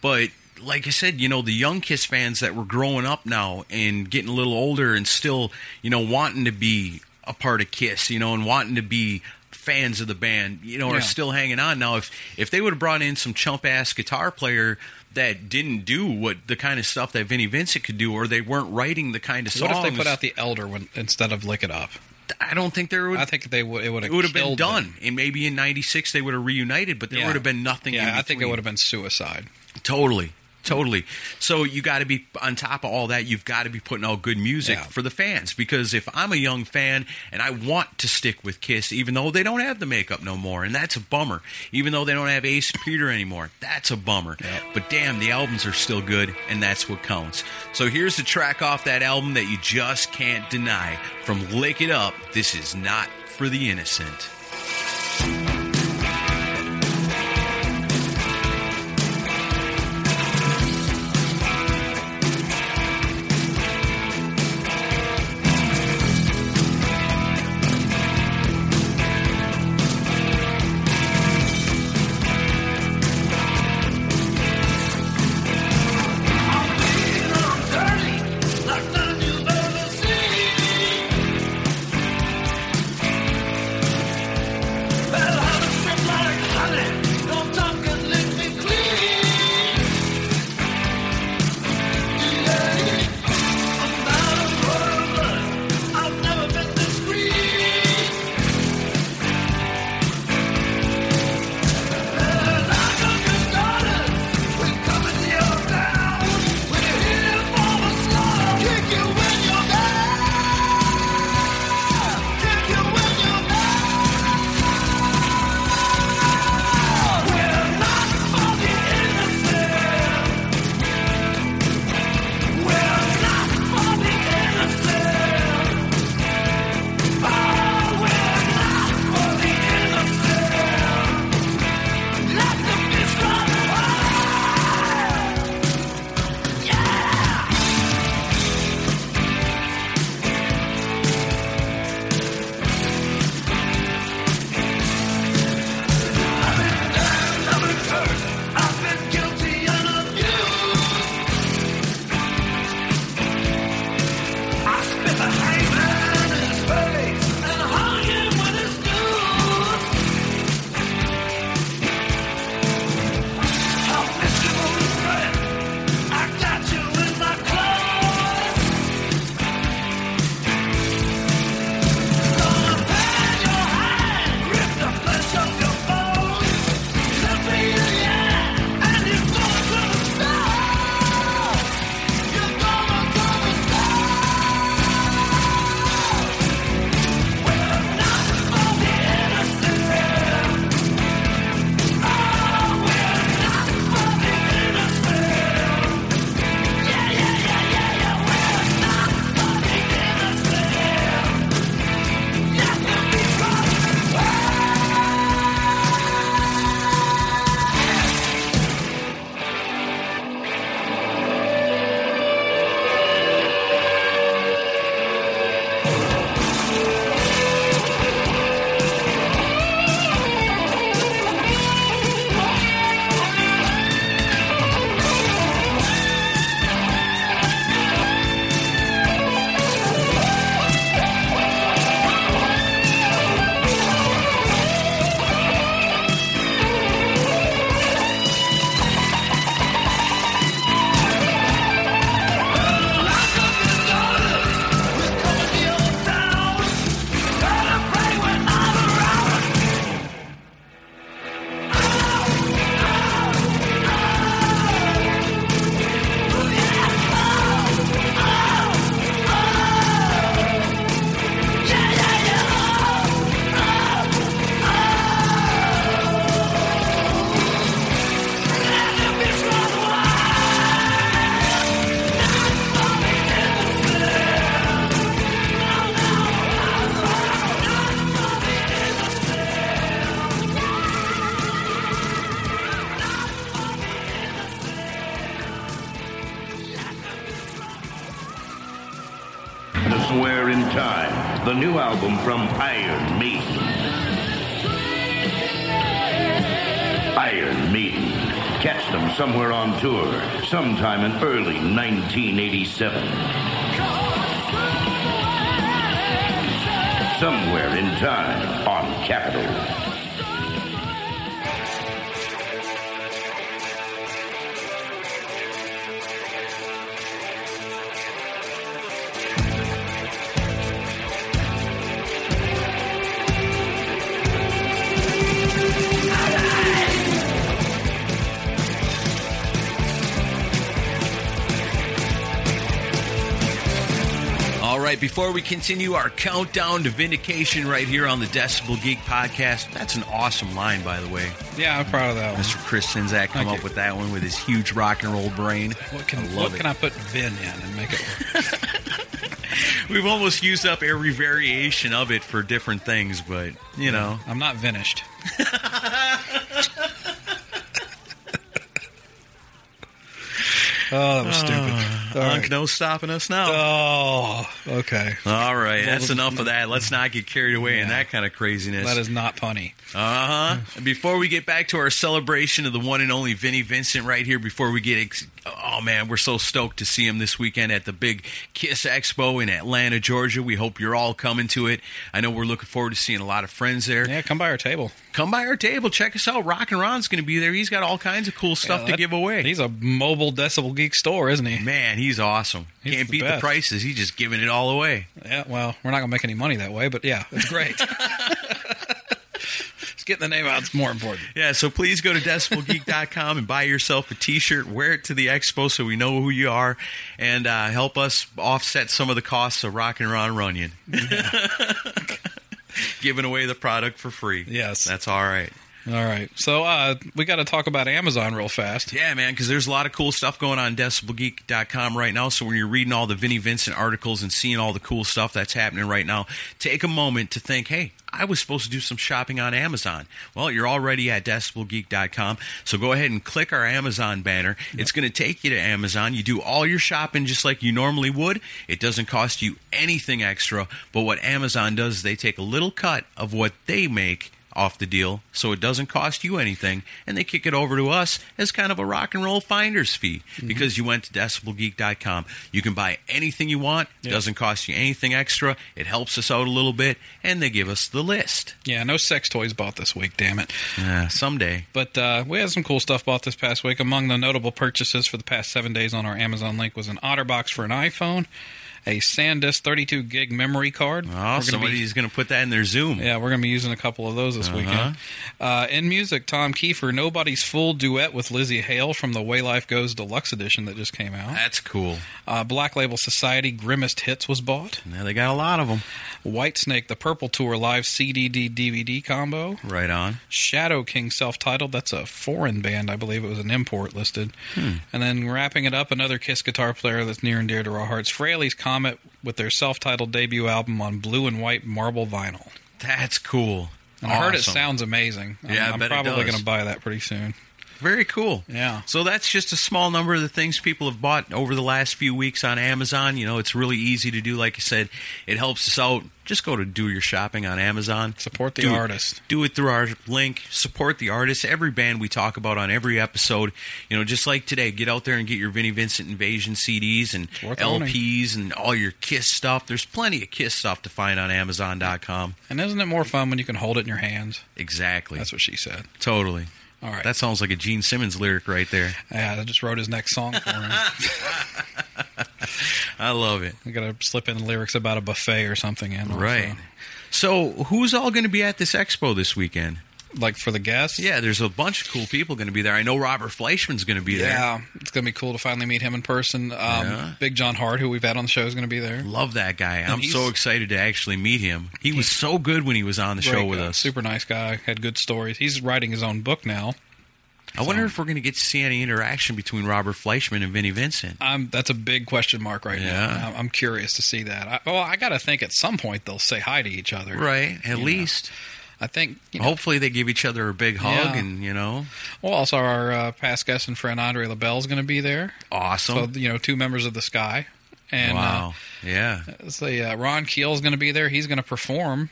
But like I said, you know, the young Kiss fans that were growing up now and getting a little older and still, you know, wanting to be a part of Kiss, you know, and wanting to be fans of the band, you know, Yeah. are still hanging on. Now, if if they would have brought in some chump ass guitar player that didn't do what the kind of stuff that Vinnie Vincent could do, or they weren't writing the kind of songs, What if they put out the Elder when, instead of Lick It Up? I don't think there would. I think they would. It would have. it would have been done, them. and maybe in '96 they would have reunited, but there Yeah. would have been nothing. Yeah, in I think it would have been suicide. totally, totally. So you got to be on top of all that. You've got to be putting out good music Yeah. for the fans because if I'm a young fan and I want to stick with Kiss, even though they don't have the makeup no more, and that's a bummer. Even though they don't have Ace Peter anymore, that's a bummer. But damn, the albums are still good, and that's what counts. So here's the track off that album that you just can't deny from Lick It Up. This is not for the innocent. Tour, sometime in early 1987. Somewhere in time on Capitol. Right, before we continue our countdown to vindication right here on the Decibel Geek podcast, that's an awesome line, by the way. Yeah, I'm proud of that one. Mr. Chris Czynszak come Thank up you. with that one with his huge rock and roll brain. What can I what can I put Vin in and make it work? [laughs] [laughs] We've almost used up every variation of it for different things, but you know, I'm not finished. [laughs] oh, that was stupid. Ah. All Unk, right. no stopping us now. Oh, okay. All right, that's enough of that. Let's not get carried away in that kind of craziness. That is not punny. Uh huh. Before we get back to our celebration of the one and only Vinnie Vincent right here, before we get, ex- oh man, we're so stoked to see him this weekend at the big Kiss Expo in Atlanta, Georgia. We hope you're all coming to it. I know we're looking forward to seeing a lot of friends there. Yeah, come by our table. Come by our table, check us out. Rock and Ron's going to be there. He's got all kinds of cool stuff Yeah, to give away. He's a mobile decibel geek store, isn't he? Man, he's awesome. He's Can't the beat the prices. He's just giving it all away. Yeah, well, we're not going to make any money that way, but yeah, it's great. [laughs] Just getting the name out is more important. Yeah, so please go to decibelgeek.com and buy yourself a t-shirt, wear it to the expo so we know who you are, and uh, help us offset some of the costs of Rock and Ron Runyon. [laughs] Giving away the product for free. Yes. That's all right. All right. So uh, we got to talk about Amazon real fast. Yeah, man, because there's a lot of cool stuff going on decibelgeek.com right now. So when you're reading all the Vinnie Vincent articles and seeing all the cool stuff that's happening right now, take a moment to think, hey, I was supposed to do some shopping on Amazon. Well, you're already at decibelgeek.com. So go ahead and click our Amazon banner. It's going to take you to Amazon. You do all your shopping just like you normally would. It doesn't cost you anything extra. But what Amazon does is they take a little cut of what they make off the deal, so it doesn't cost you anything, and they kick it over to us as kind of a rock and roll finder's fee because you went to decibelgeek.com. You can buy anything you want, it doesn't cost you anything extra, it helps us out a little bit, and they give us the list. Yeah, no sex toys bought this week, damn it. Yeah, someday. But uh, we had some cool stuff bought this past week. Among the notable purchases for the past seven days on our Amazon link was an OtterBox for an iPhone, a SanDisk 32 gig memory card. Oh, gonna somebody's going to put that in their Zoom. Yeah, we're going to be using a couple of those this weekend. Uh, in music, Tom Keifer, Nobody's Fool duet with Lzzy Hale from the Way Life Goes Deluxe Edition that just came out. That's cool. Uh, Black Label Society Grimmest Hits was bought. Now they got a lot of them. Whitesnake, the Purple Tour live CDD DVD combo. Right on. Shadow King self titled. That's a foreign band, I believe it was an import listed. Hmm. And then wrapping it up, another Kiss guitar player that's near and dear to our hearts, Frehley's Comet with their self titled debut album on blue and white marble vinyl. That's cool. And I heard it sounds amazing. I'm, Yeah, I I'm bet probably going to buy that pretty soon. Very cool. Yeah. So that's just a small number of the things people have bought over the last few weeks on Amazon. You know, it's really easy to do. Like I said, it helps us out. Just go to do your shopping on Amazon. Support the Do it- artist. Do it through our link. Support the artist. Every band we talk about on every episode. You know, just like today, get out there and get your Vinnie Vincent Invasion CDs and worth owning. LPs and all your Kiss stuff. There's plenty of Kiss stuff to find on Amazon.com. And isn't it more fun when you can hold it in your hands? Exactly. That's what she said. totally. All right. That sounds like a Gene Simmons lyric right there. yeah, I just wrote his next song for him. [laughs] I love it. I got to slip in lyrics about a buffet or something in. also. Right. So, who's all going to be at this expo this weekend? Like for the guests? Yeah, there's a bunch of cool people going to be there. I know Robert Fleischman's going to be there. Yeah, it's gonna be cool to finally meet him in person. Um, Yeah. Big John Harte, who we've had on the show, is gonna be there. Love that guy. I'm so excited to actually meet him. He was so good when he was on the show with guy, us. super nice guy, had good stories. He's writing his own book now. I wonder if we're going to get to see any interaction between Robert Fleischman and Vinnie Vincent. Um, that's a big question mark right Yeah. now. I'm- I'm curious to see that. I, well, I got to think at some point they'll say hi to each other. Right, at least. know. I think. You know, Hopefully, they give each other a big hug, Yeah. and you know, well, also our uh, past guest and friend Andre LaBelle is going to be there. awesome. So you know, two members of the Sky. And wow. yeah. uh, so yeah, Ron is going to be there. He's going to perform.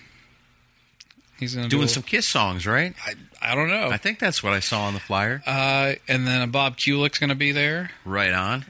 He's going to Doing do, some Kiss songs, right? I, I don't know. I think that's what I saw on the flyer. uh, and then Bob Kulick's going to be there. right on.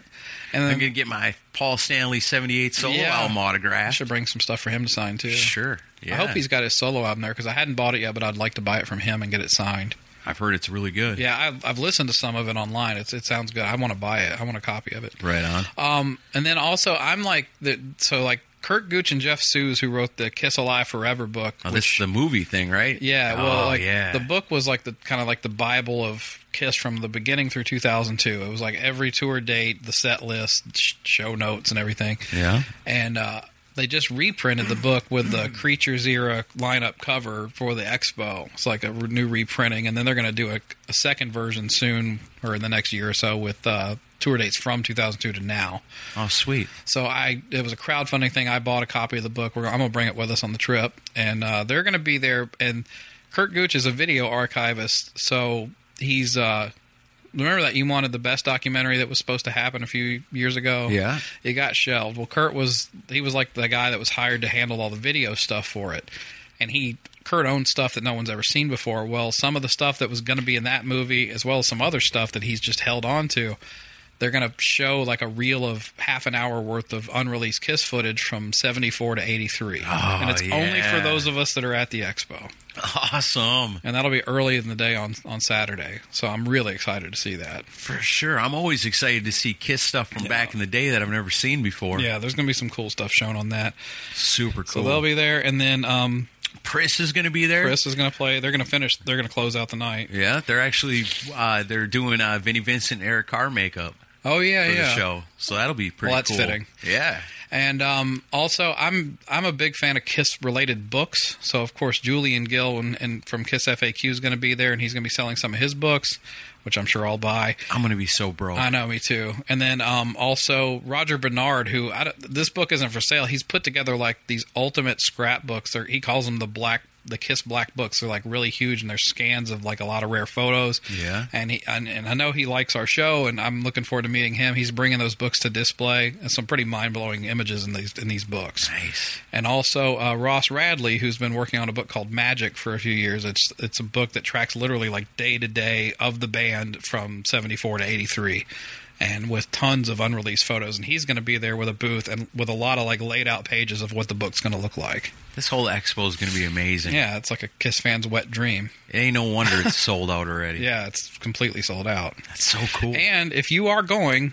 And I'm gonna get my Paul Stanley '78 solo Yeah. album I autograph. should bring some stuff for him to sign too. Sure. Yeah. I hope he's got his solo album there because I hadn't bought it yet, but I'd like to buy it from him and get it signed. I've heard it's really good. Yeah, I've, I've listened to some of it online. It's, it sounds good. I want to buy it. I want a copy of it. Right on. Um, and then also, I'm like the so like Curt Gooch and Jeff Suhs, who wrote the Kiss Alive Forever book. Oh, this is the movie thing, right? yeah, well, oh, like yeah. the book was like the kind of like the Bible of Kiss from the beginning through 2002. It was like every tour date, the set list, show notes, and everything. Yeah. And uh, they just reprinted the book with the Creatures era lineup cover for the expo. It's like a new reprinting, and then they're going to do a, a second version soon, or in the next year or so, with uh, tour dates from 2002 to now. Oh, sweet. So I it was a crowdfunding thing. I bought a copy of the book. We're, I'm gonna bring it with us on the trip, and uh, they're gonna be there. And Curt Gooch is a video archivist, so he's. Uh, remember that you wanted the best documentary that was supposed to happen a few years ago? Yeah. it got shelved. Well, Curt was he was like the guy that was hired to handle all the video stuff for it, and he. Curt owned stuff that no one's ever seen before. Well, some of the stuff that was going to be in that movie, as well as some other stuff that he's just held on to, they're going to show like a reel of half an hour worth of unreleased Kiss footage from 74 to 83. and it's only for those of us that are at the expo. Awesome. And that'll be early in the day on, on Saturday. So I'm really excited to see that. For sure. I'm always excited to see Kiss stuff from back in the day that I've never seen before. Yeah, there's going to be some cool stuff shown on that. Super cool. So they'll be there. And then um, Chris is going to be there. Chris is going to play. They're going to finish. They're going to close out the night. Yeah, they're actually uh, they're doing uh, Vinnie Vincent, Eric Carr makeup Oh, yeah, for yeah. the show, so that'll be pretty. Cool. Well, that's cool. fitting. Yeah. And um, also, I'm I'm a big fan of Kiss related books. So of course, Julian Gill and, and from Kiss FAQ is going to be there, and he's going to be selling some of his books, which I'm sure I'll buy. I'm gonna be so broke. I know, me too. And then um, also Roger Bernard, who I don't- this book isn't for sale. He's put together like these ultimate scrapbooks. They're, he calls them the black, the Kiss Black books. They're like really huge, and they're scans of like a lot of rare photos. Yeah. And he and, and I know he likes our show, and I'm looking forward to meeting him. He's bringing those books to display, and some pretty mind blowing images in these in these books. Nice. And also uh, Ross Radley, who's been working on a book called Magic for a few years. It's it's a book that tracks literally like day to day of the band from '74 to '83, and with tons of unreleased photos. And he's going to be there with a booth and with a lot of like laid out pages of what the book's going to look like. This whole expo is gonna be amazing. Yeah, it's like a Kiss fan's wet dream. It ain't no wonder it's sold out already. [laughs] Yeah, it's completely sold out. That's so cool. And if you are going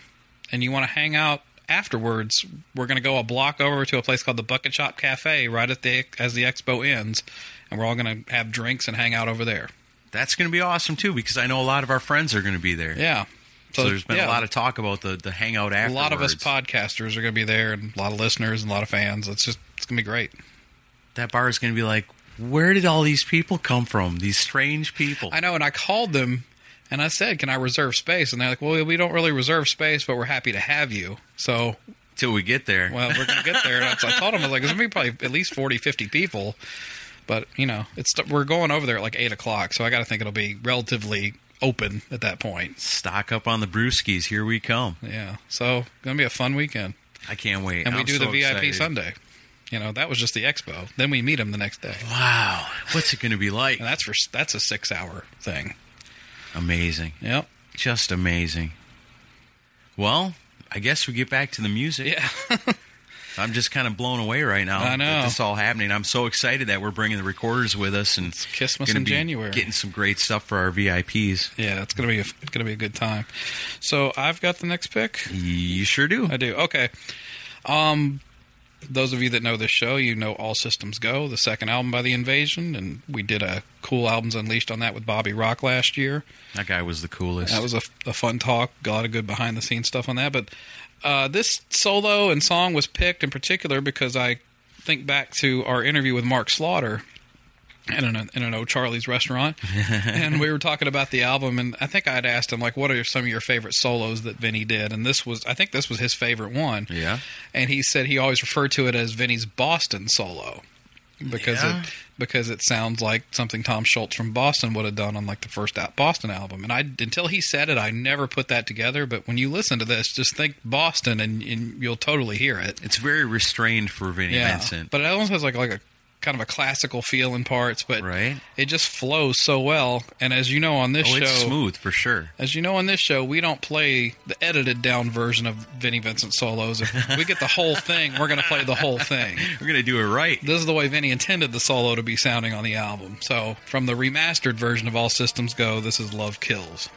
and you want to hang out afterwards, we're going to go a block over to a place called the Bucket Shop Cafe right at the as the expo ends, and we're all going to have drinks and hang out over there. That's gonna be awesome too because I know a lot of our friends are gonna be there. Yeah. So, there's been yeah, a lot of talk about the the hangout afterwards. a lot of us podcasters are going to be there, and a lot of listeners and a lot of fans. It's just it's going to be great. that bar is gonna be like, where did all these people come from? These strange people. I know, and I called them. And I said, "Can I reserve space?" And they're like, "Well, we don't really reserve space, but we're happy to have you." So Till we get there. well, we're going to get there. And I, I told them, I was like, there's going to be probably at least 40, 50 people. But, you know, it's we're going over there at like 8 o'clock. So I got to think it'll be relatively open at that point. Stock up on the brewskis. Here we come. Yeah. So going to be a fun weekend. I can't wait. And we I'm do so the VIP excited. Sunday. You know, that was just the expo. Then we meet him the next day. Wow. What's it going to be like? And that's for that's a six hour thing. Amazing. Yep. Just amazing. Well, I guess we get back to the music. Yeah. [laughs] I'm just kind of blown away right now. I know. That this all happening. I'm so excited that we're bringing the recorders with us and Kissmas gonna in January. Getting some great stuff for our VIPs. yeah, it's gonna be a, it's gonna be a good time. So I've got the next pick. You sure do. I do. Okay. Um, those of you that know this show, you know All Systems Go, the second album by The Invasion, and we did a cool albums unleashed on that with Bobby Rock last year. That guy was the coolest. That was a, a fun talk. A lot of good behind the scenes stuff on that. But uh, this solo and song was picked in particular because I think back to our interview with Mark Slaughter in an, in an O'Charlie's restaurant, [laughs] and we were talking about the album, and I think I had asked him like, "What are some of your favorite solos that Vinny did?" And this was, I think, this was his favorite one. Yeah. and he said he always referred to it as Vinny's Boston solo. Because Yeah. it because it sounds like something Tom Scholz from Boston would have done on like the first Boston album. And I until he said it, I never put that together. But when you listen to this, just think Boston, and, and you'll totally hear it. It's very restrained for Vinnie Vincent. But it almost has like like a kind of a classical feel in parts, but Right. it just flows so well. And as you know on this oh, show, it's smooth for sure. as you know on this show, we don't play the edited down version of Vinnie Vincent solos. If we get the whole [laughs] thing, we're going to play the whole thing. We're gonna do it right. This is the way Vinnie intended the solo to be sounding on the album. So, from the remastered version of All Systems Go, this is Love Kills.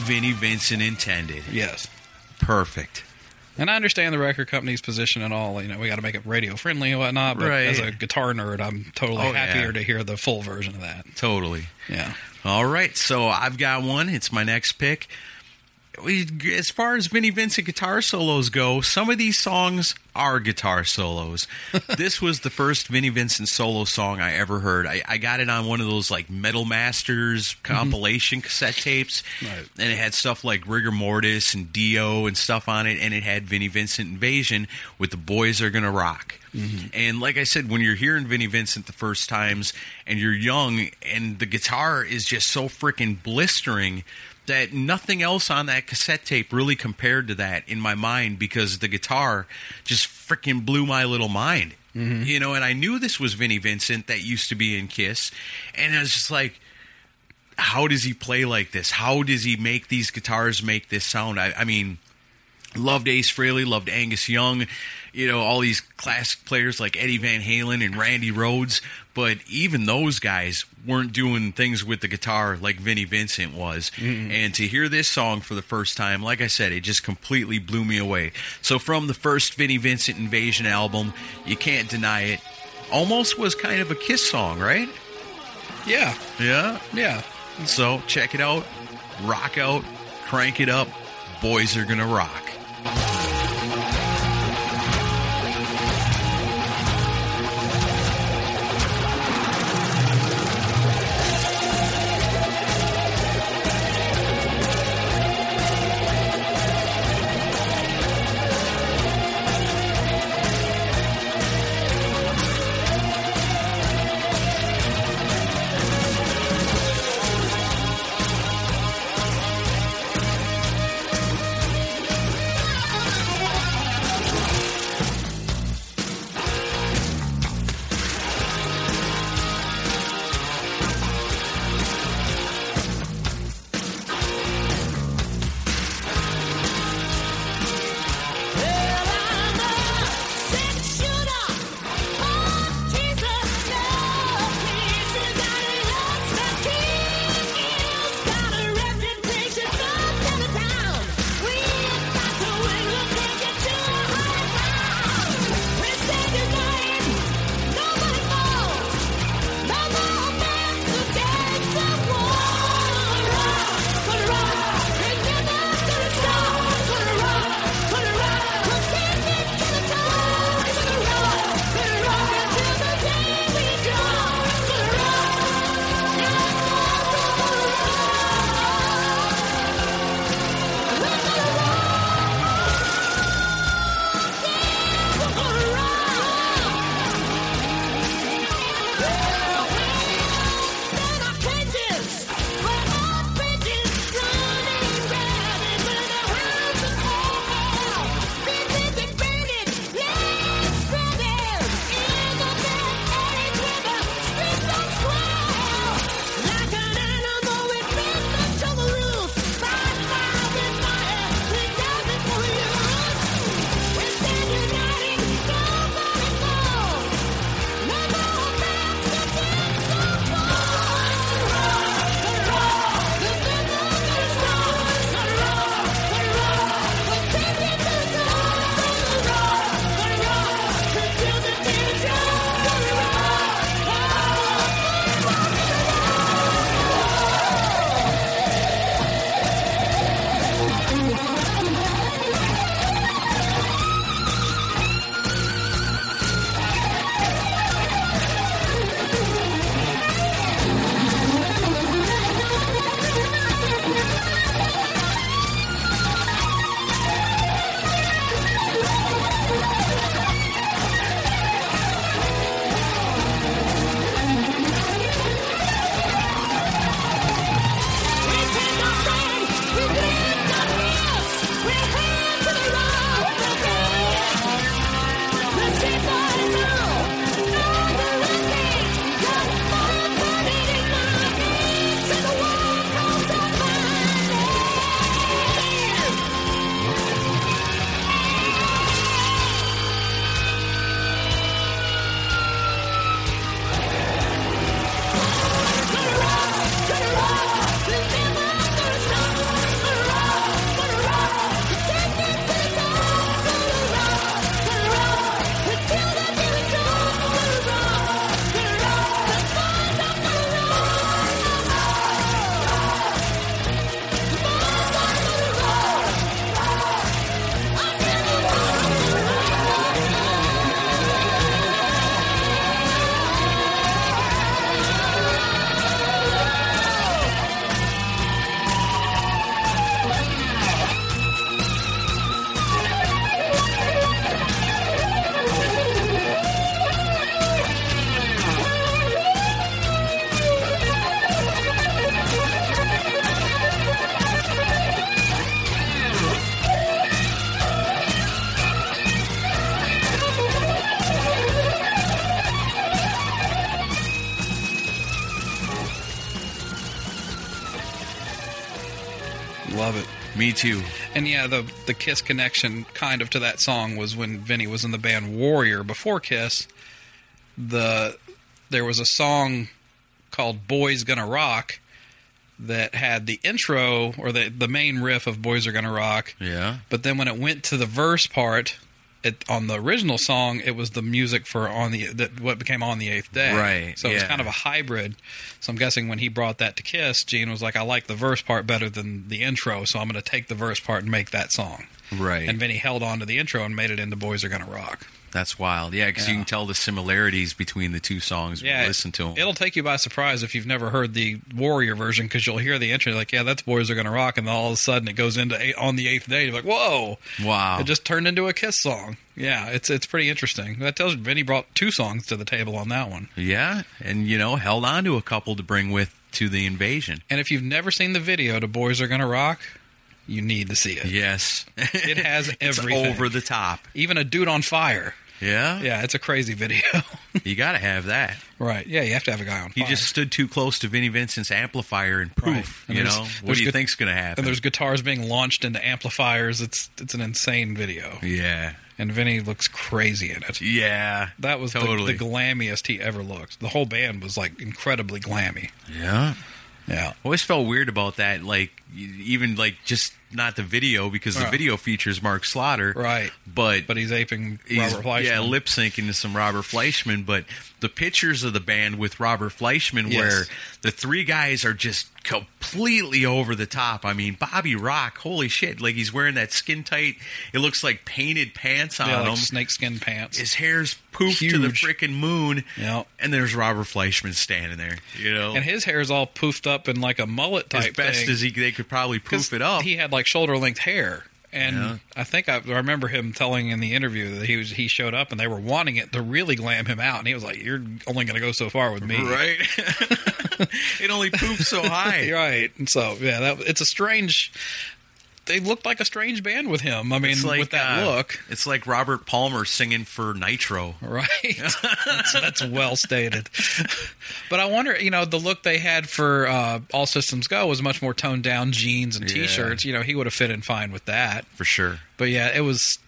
Vinnie Vincent intended. Yes. Perfect. And I understand the record company's position and all. You know, we got to make it radio friendly and whatnot. But Right. as a guitar nerd, I'm totally Oh, yeah. happier to hear the full version of that. Totally. Yeah. All right, so I've got one. It's my next pick. As far as Vinnie Vincent guitar solos go, some of these songs are guitar solos. [laughs] this was the first Vinnie Vincent solo song I ever heard. I, I got it on one of those like Metal Masters mm-hmm. compilation cassette tapes, Right. and it had stuff like Rigor Mortis and Dio and stuff on it, and it had Vinnie Vincent Invasion with the Boys Are Gonna Rock. Mm-hmm. And like I said, when you're hearing Vinnie Vincent the first times and you're young and the guitar is just so freaking blistering that nothing else on that cassette tape really compared to that in my mind because the guitar just freaking blew my little mind. Mm-hmm. You know, and I knew this was Vinnie Vincent that used to be in Kiss, and I was just like, how does he play like this? How does he make these guitars make this sound? I, I mean, loved Ace Frehley, loved Angus Young, you know, all these classic players like Eddie Van Halen and Randy Rhoads, but even those guys weren't doing things with the guitar like Vinnie Vincent was. Mm-hmm. And to hear this song for the first time, like I said, it just completely blew me away. So from the first Vinnie Vincent Invasion album, you can't deny it. Almost was kind of a Kiss song, right? Yeah. Yeah. Yeah. So check it out, rock out, crank it up. Boys are gonna rock. Me too. And yeah, the the Kiss connection kind of to that song was when Vinny was in the band Warrior before Kiss. The there was a song called "Boys Gonna Rock" that had the intro or the the main riff of "Boys Are Gonna Rock," Yeah. but then when it went to the verse part. It, on the original song, it was the music for on the that what became on the eighth day. Right, So it was yeah. kind of a hybrid. So I'm guessing when he brought that to Kiss, Gene was like, "I like the verse part better than the intro, so I'm going to take the verse part and make that song." Right. And Vinny held on to the intro and made it into "Boys Are Gonna Rock." That's wild. Yeah, because you can tell the similarities between the two songs. when Yeah, you listen to them. It'll take you by surprise if you've never heard the Warrior version because you'll hear the intro like, "Yeah, that's "Boys Are Gonna Rock," and then all of a sudden it goes into eight, on the eighth day. You're like, "Whoa!" Wow. It just turned into a Kiss song. Yeah, it's it's pretty interesting. That tells you Vinny brought two songs to the table on that one. Yeah, and you know, held on to a couple to bring with to the invasion. And if you've never seen the video to "Boys Are Gonna Rock," you need to see it. Yes, It has [laughs] it's everything. over the top. Even a dude on fire. Yeah, Yeah, it's a crazy video. [laughs] you got to have that. right. Yeah, you have to have a guy on He fire. just stood too close to Vinnie Vincent's amplifier and poof. Right. You know, what do you good- think's going to happen? and there's guitars being launched into amplifiers. It's it's an insane video. yeah, And Vinny looks crazy in it. yeah, That was totally. the, the glammiest he ever looked. The whole band was like incredibly glammy. yeah. Yeah. Always felt weird about that. Like even like just not the video because the Right. video features Mark Slaughter, Right. But But he's aping He's- Robert Fleischman. Yeah, lip syncing to some Robert Fleischman, but the pictures of the band with Robert Fleischman, Yes. where the three guys are just completely over the top. I mean, Bobby Rock, holy shit! Like he's wearing that skin tight. It looks like painted pants on yeah, like him. snakeskin pants. His hair's poofed to the Huge. freaking moon. Yeah. and there's Robert Fleischman standing there. You know, and his hair is all poofed up in like a mullet as type best thing. as he they could probably 'Cause poof it up. He had like shoulder length hair. And Yeah. I think I, I remember him telling in the interview that he was he showed up and they were wanting it to really glam him out and he was like, "You're only going to go so far with me." Right, [laughs] it only poofs so high. [laughs] right. And so yeah, that it's a strange. They looked like a strange band with him. I mean, like with that uh, look, It's like Robert Palmer singing for Nitro. right? [laughs] that's, that's well stated. But I wonder, you know, the look they had for uh, All Systems Go was much more toned down jeans and Yeah. t-shirts. You know, he would have fit in fine with that. For sure. But yeah, it was,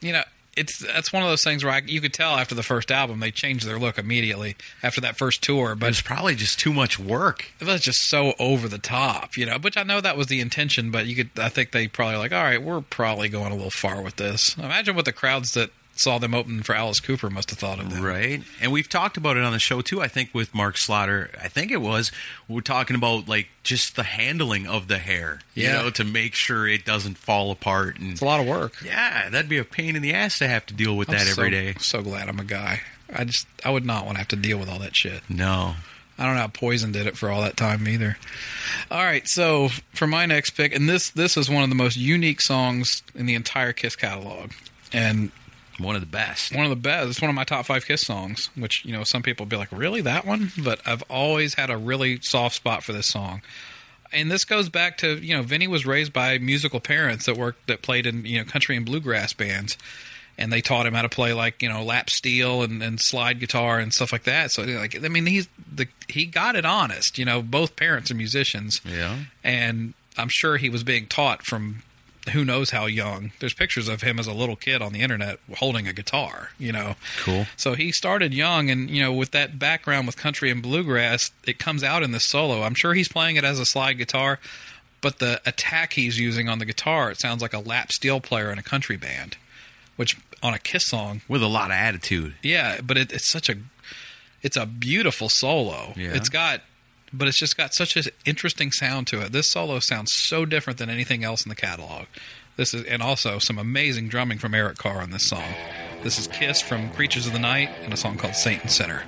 you know, it's that's one of those things where I, you could tell after the first album they changed their look immediately after that first tour. But But it's probably just too much work. it was just so over the top, you know. Which I know that was the intention, but you could, I think they probably like, all right, we're probably going a little far with this. Imagine what the crowds that saw them open for Alice Cooper must have thought of that. Right. And we've talked about it on the show too, I think with Mark Slaughter. I think it was we we're talking about like just the handling of the hair. You know, to make sure it doesn't fall apart and It's a lot of work. Yeah, that'd be a pain in the ass to have to deal with that every day. I'm every so, day. So glad I'm a guy. I just I would not want to have to deal with all that shit. No. I don't know how Poison did it for all that time either. All right, so for my next pick, and this this is one of the most unique songs in the entire Kiss catalog, and One of the best. one of the best. It's one of my top five Kiss songs. Which you know some people be like, really that one? But I've always had a really soft spot for this song. And this goes back to you know Vinny was raised by musical parents that worked that played in you know country and bluegrass bands, and they taught him how to play like you know lap steel and, and slide guitar and stuff like that. So like I mean he's the he got it honest. You know both parents are musicians, Yeah. and I'm sure he was being taught from who knows how young. There's pictures of him as a little kid on the internet holding a guitar, you know. Cool. So he started young and you know with that background with country and bluegrass, it comes out in the solo. I'm sure he's playing it as a slide guitar, but the attack he's using on the guitar, it sounds like a lap steel player in a country band, which on a Kiss song With a lot of attitude. yeah, but it, it's such a it's a beautiful solo. Yeah. It's got but it's just got such an interesting sound to it. This solo sounds so different than anything else in the catalog. This is and also some amazing drumming from Eric Carr on this song. This is Kiss from Creatures of the Night and a song called Saint and Sinner.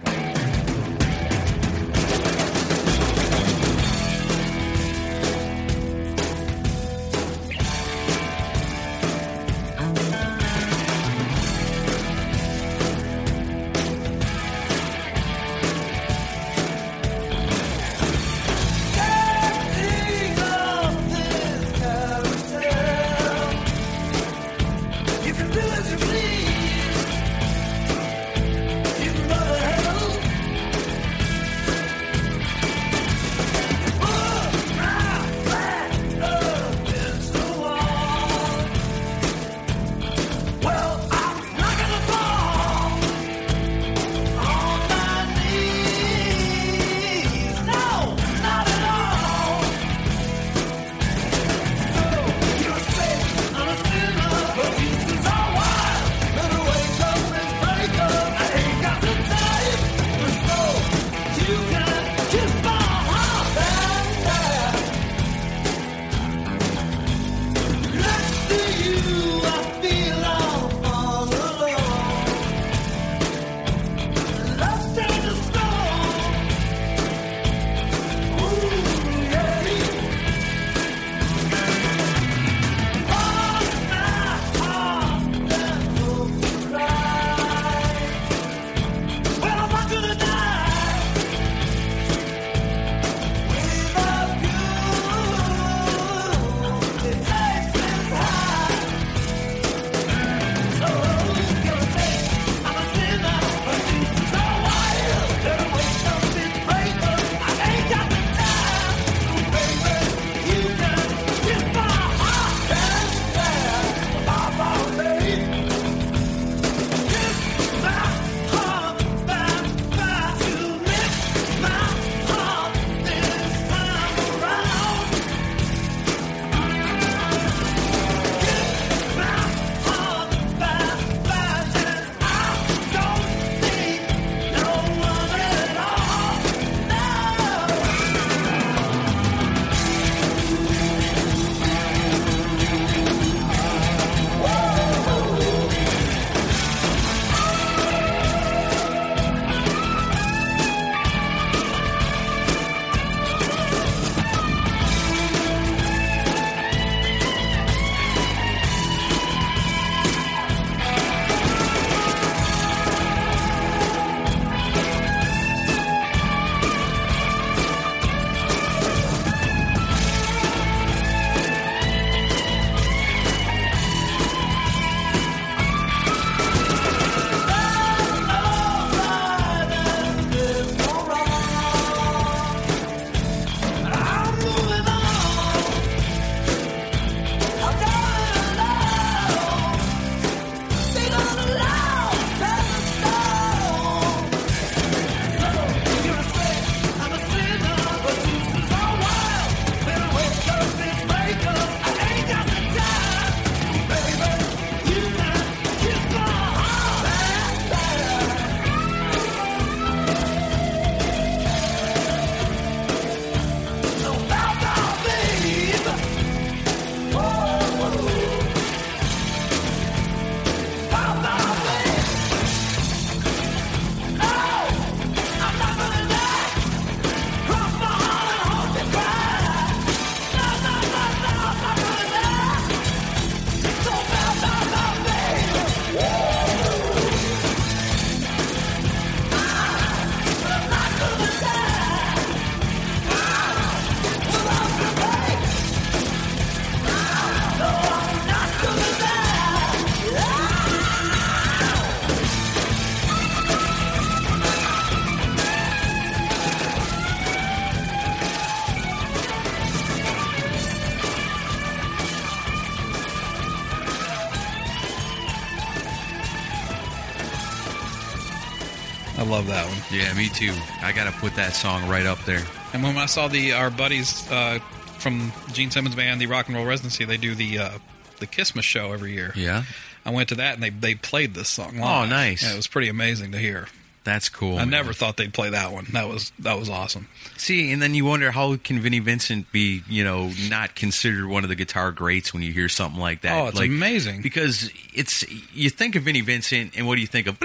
I love that one. Yeah, me too. I got to put that song right up there. And when I saw the our buddies uh, from Gene Simmons band, the Rock and Roll Residency, they do the uh, the Christmas show every year. Yeah, I went to that and they they played this song. Live. Oh, nice. Yeah, it was pretty amazing to hear. that's cool. I man. never thought they'd play that one. That was that was awesome. See, and then you wonder how can Vinnie Vincent be, you know, not considered one of the guitar greats when you hear something like that? Oh, it's like, amazing. because it's you think of Vinnie Vincent, and what do you think of?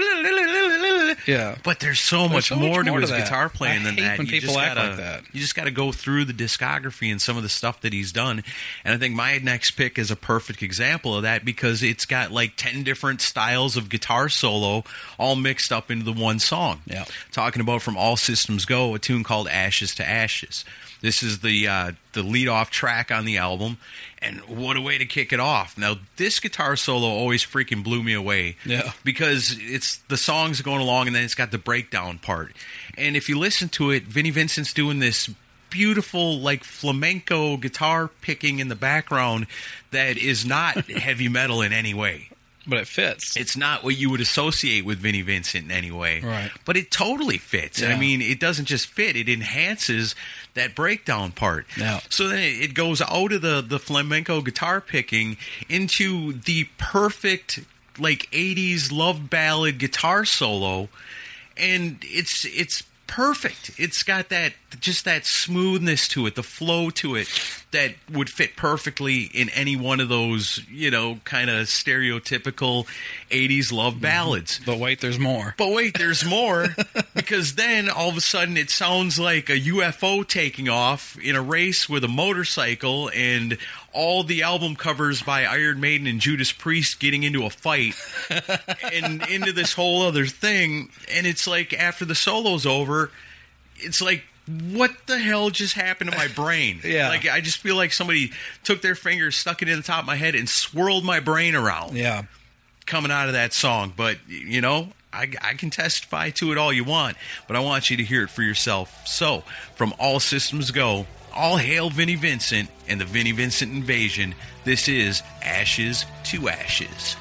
Yeah. but there's so much so more to more his that. guitar playing I than that. when you people just act gotta, like that. You just got to go through the discography and some of the stuff that he's done. And I think my next pick is a perfect example of that because it's got like ten different styles of guitar solo all mixed up into the one song. Yeah. talking about from All Systems Go, a tune called Ashes to Ashes. This is the uh, the lead off track on the album, and what a way to kick it off! Now, this guitar solo always freaking blew me away, Yeah. because it's the songs going along, and then it's got the breakdown part. And if you listen to it, Vinnie Vincent's doing this beautiful like flamenco guitar picking in the background that is not [laughs] heavy metal in any way. But it fits. It's not what you would associate with Vinnie Vincent in any way. Right. But it totally fits. And I mean, it doesn't just fit, it enhances that breakdown part. Yeah. So then it it goes out of the, the flamenco guitar picking into the perfect, like, 80s love ballad guitar solo. And it's it's perfect. It's got that just that smoothness to it, the flow to it that would fit perfectly in any one of those, you know, kind of stereotypical 80s love mm-hmm. ballads. but wait, there's more. But wait, there's [laughs] more because then all of a sudden it sounds like a UFO taking off in a race with a motorcycle and all the album covers by Iron Maiden and Judas Priest getting into a fight [laughs] and into this whole other thing and it's like after the solo's over it's like what the hell just happened to my brain? [laughs] Yeah. Like I just feel like somebody took their fingers, stuck it in the top of my head and swirled my brain around Yeah. coming out of that song. But you know, I, I can testify to it all you want, but I want you to hear it for yourself. So, from All Systems Go, all hail Vinnie Vincent and the Vinnie Vincent Invasion. This is Ashes to. Ashes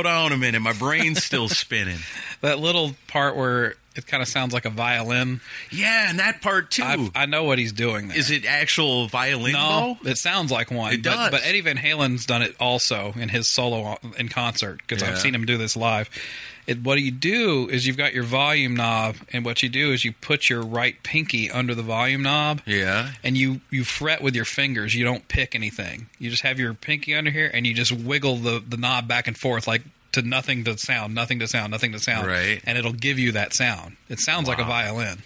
slow down a minute. My brain's still spinning. [laughs] That little part where it kind of sounds like a violin. Yeah, and that part too. I've, I know what he's doing there. Is it actual violin? No, though? it sounds like one. It but, does. But Eddie Van Halen's done it also in his solo in concert because Yeah. I've seen him do this live. It, what you do is you've got your volume knob, and what you do is you put your right pinky under the volume knob, Yeah. and you you fret with your fingers. You don't pick anything. You just have your pinky under here, and you just wiggle the the knob back and forth like to nothing to sound, nothing to sound, nothing to sound, Right. And it'll give you that sound. It sounds like a violin.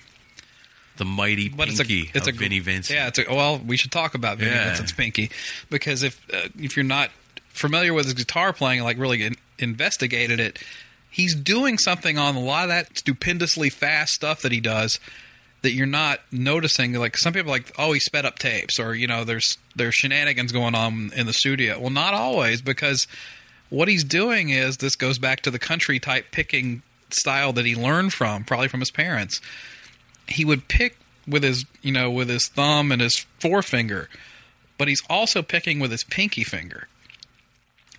The mighty But pinky it's a it's of a Vinnie Vincent. Yeah, it's a, well, we should talk about Vinnie Yeah. Vincent's pinky because if uh, if you're not familiar with his guitar playing, like really in, investigated it, he's doing something on a lot of that stupendously fast stuff that he does that you're not noticing. Like some people, like oh, he sped up tapes, or you know, there's there's shenanigans going on in the studio. Well, not always because what he's doing is this goes back to the country type picking style that he learned from, probably from his parents. He would pick with his you know with his thumb and his forefinger but he's also picking with his pinky finger.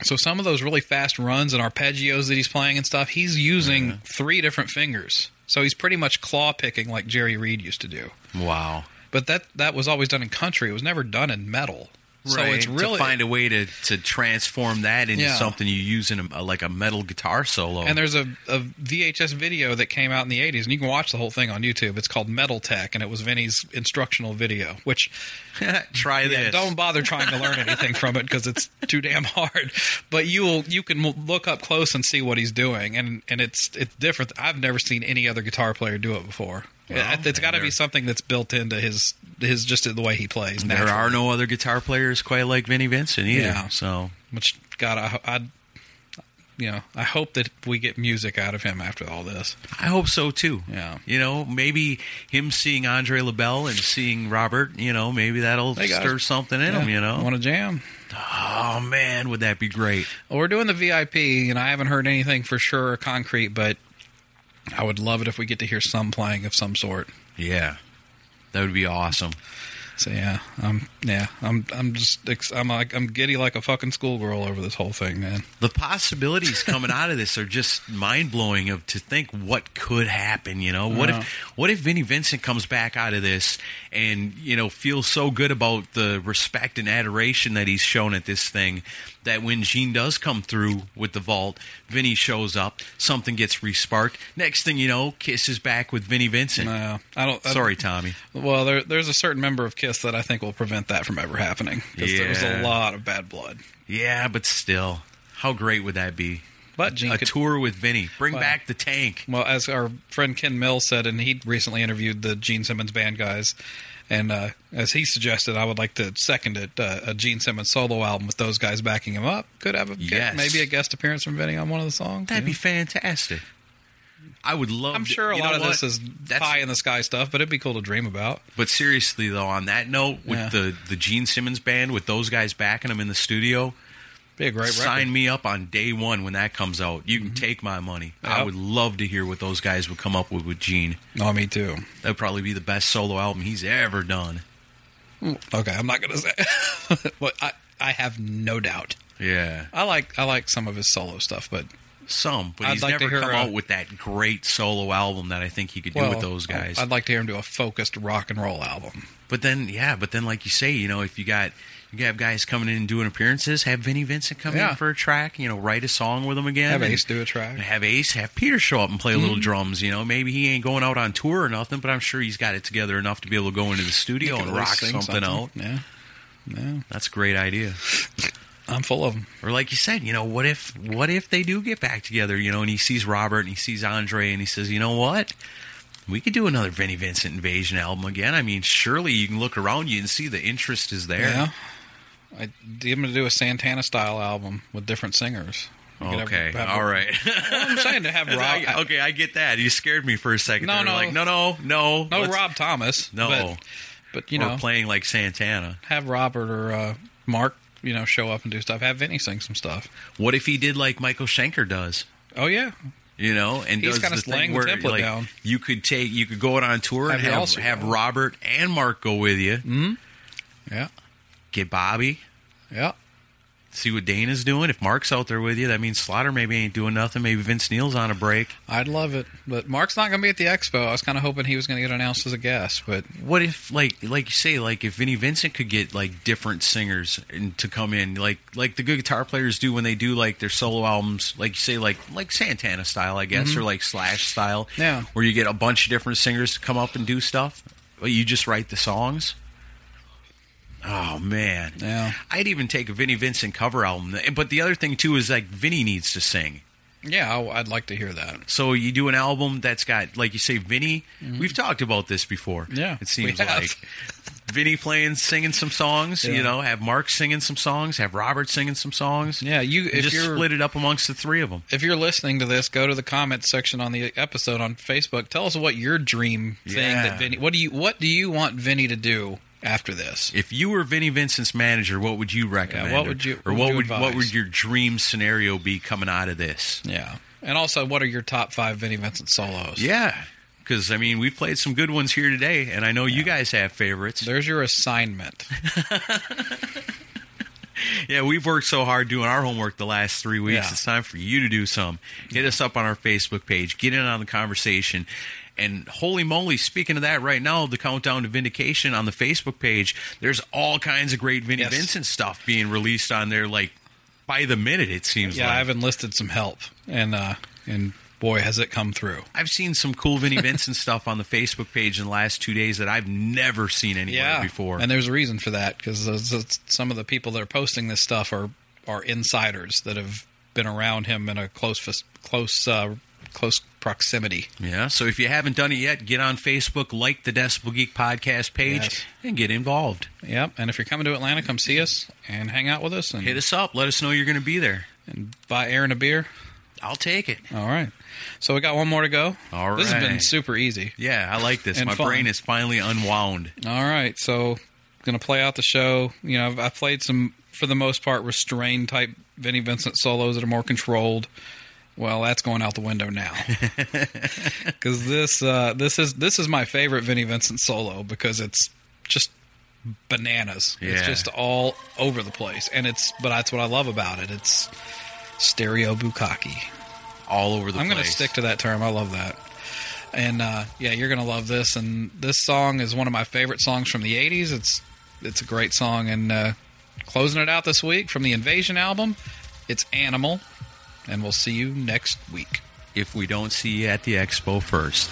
So some of those really fast runs and arpeggios that he's playing and stuff he's using three different fingers. So he's pretty much claw picking like jerry reed used to do. Wow. but that that was always done in country. It was never done in metal so it's really to find a way to, to transform that into Yeah. something you use in a, like a metal guitar solo. And there's a, a VHS video that came out in the 80s, and you can watch the whole thing on YouTube. It's called Metal Tech, and it was Vinny's instructional video, which [laughs] try Yeah, this. don't bother trying to learn anything from it because it's too damn hard. But you will you can look up close and see what he's doing, and and it's it's different. I've never seen any other guitar player do it before. It- it's got to be something that's built into his his just the way he plays. there are no other guitar players quite like Vinnie Vincent either. Yeah. So which God, I, I you know I hope that we get music out of him after all this. I hope so too. Yeah. You know, maybe him seeing Andre LaBelle and seeing Robert, you know, maybe that'll stir something in him, you know. want to jam? oh man, would that be great? Well, we're doing the VIP, and I haven't heard anything for sure or concrete, but I would love it if we get to hear some playing of some sort. Yeah. That would be awesome. So yeah, I'm yeah, I'm I'm just I'm like I'm giddy like a fucking schoolgirl over this whole thing, man. The possibilities coming out of this are just mind blowing. Of to think what could happen. You know, what if uh-huh. what if Vinnie Vincent comes back out of this and you know feels so good about the respect and adoration that he's shown at this thing that when Gene does come through with the vault, Vinny shows up, something gets resparked. Next thing you know, Kiss is back with Vinnie Vincent. No, I don't. I- Sorry, Tommy. well, there, there's a certain member of Kiss that I think will prevent that from ever happening because there's Yeah. a lot of bad blood. Yeah, but still, how great would that be? But Gene A could, tour with Vinny. Bring Wow. back the tank. Well, as our friend Ken Mills said, and he recently interviewed the Gene Simmons band guys, and uh, as he suggested, I would like to second it. Uh, a Gene Simmons solo album with those guys backing him up could have a Yes. maybe a guest appearance from Vinny on one of the songs. That'd yeah. be fantastic. I would love. I'm sure a lot of this is That's- pie in the sky stuff, but it'd be cool to dream about. But seriously, though, on that note, with Yeah. the the Gene Simmons band, with those guys backing him in the studio, Be a great sign record. Mm-hmm. me up on day one when that comes out. You can take my money. I would love to hear what those guys would come up with with Gene. Oh, me too. That would probably be the best solo album he's ever done. Okay, I'm not gonna say, [laughs] but I I have no doubt. Yeah, I like I like some of his solo stuff, but some, but I'd he's like never come uh, out with that great solo album that I think he could do well, with those guys. I'd like to hear him do a focused rock and roll album. But then, yeah, but then, like you say, you know, if you got you have guys coming in and doing appearances, have Vinnie Vincent come Yeah. in for a track, you know, write a song with him again. Have Ace do a track. Have Ace, have Peter show up and play a Mm-hmm. little drums. You know, maybe he ain't going out on tour or nothing, but I'm sure he's got it together enough to be able to go into the studio and rock sing something, out. Yeah, yeah. That's a great idea. [laughs] I'm full of them. Or like you said, you know, what if what if they do get back together? You know, and he sees Robert and he sees Andre and he says, you know what? We could do another Vinnie Vincent Invasion album again. I mean, surely you can look around you and see the interest is there. Yeah. I am going to do a Santana style album with different singers. Could have- Okay, have- all right. I'm saying to have [laughs] Rob. I- okay, I get that. You scared me for a second. No, no. like no, no, no, No, Rob Thomas. No. but, but you Or know, playing like Santana. have Robert or uh, Mark, you know, show up and do stuff. Have Vinny sing some stuff. What if he did like Michael Schenker does? Oh yeah, You know, and He's the thing laying the where template like, down. you could take, you could go out on tour and Have have Yalcer have go. Robert and Mark go with you. Mm-hmm. yeah, Get Bobby, yeah. see what Dana's doing. If Mark's out there with you, that means Slaughter maybe ain't doing nothing. Maybe Vince Neil's on a break. I'd love it, but Mark's not going to be at the expo. I was kind of hoping he was going to get announced as a guest, but What if, like, like you say, like if Vinnie Vincent could get like different singers and to come in, like like the good guitar players do when they do like their solo albums, like you say, like like Santana style, I guess, or like Slash style, Mm-hmm. Yeah. where you get a bunch of different singers to come up and do stuff. But you just write the songs. Oh man, Yeah. I'd even take a Vinnie Vincent cover album. But the other thing too is like Vinnie needs to sing. yeah, I'd like to hear that. So you do an album that's got, like you say, Vinny. We've talked about this before. Mm-hmm. Yeah, it seems like Vinny playing, singing some songs. Yeah. You know, have Mark singing some songs, have Robert singing some songs. Yeah, you if just you're split it up amongst the three of them. if you're listening to this, go to the comments section on the episode on Facebook. Tell us what your dream thing Yeah. that Vinny. What do you What do you want Vinny to do after this? If you were Vinnie Vincent's manager, what would you recommend? what would you- or what would would what would your dream scenario be coming out of this? Yeah, and also, what are your top five Vinnie Vincent solos? Yeah, because I mean, we've played some good ones here today, and I know you guys have favorites. There's your assignment. [laughs] Yeah, we've worked so hard doing our homework the last three weeks. Yeah. It's time for you to do some. Hit us up on our Facebook page. Get in on the conversation. And holy moly, speaking of that right now, the countdown to vindication on the Facebook page, there's all kinds of great Vinnie Yes. Vincent stuff being released on there, like by the minute, it seems Yeah, like. I've enlisted some help, and uh, and boy, has it come through. I've seen some cool Vinnie Vincent stuff on the Facebook page in the last two days that I've never seen anywhere Yeah, before. and there's a reason for that because some of the people that are posting this stuff are are insiders that have been around him in a close close uh, close proximity. Yeah, so if you haven't done it yet, get on Facebook, like the Decibel Geek podcast page, Yes. and get involved. Yep, and if you're coming to Atlanta, come see us and hang out with us and Hit us up. Let us know you're going to be there. and buy Aaron a beer. I'll take it. All right, so we got one more to go. All this has been super easy. Yeah, I like this. My fun. brain is finally unwound. All right, so gonna play out the show. You know, I've, I've played some for the most part restrained type Vinnie Vincent solos that are more controlled. Well, that's going out the window now [laughs] because this uh, this is this is my favorite Vinnie Vincent solo because it's just bananas. It's just all over the place, and it's but that's what I love about it. It's stereo bukkake. All over the place. I'm going to stick to that term. I love that. And uh, yeah, you're going to love this. And this song is one of my favorite songs from the '80s. It's it's a great song. And uh, closing it out this week from the Invasion album, it's Animal. And we'll see you next week. If we don't see you at the expo first.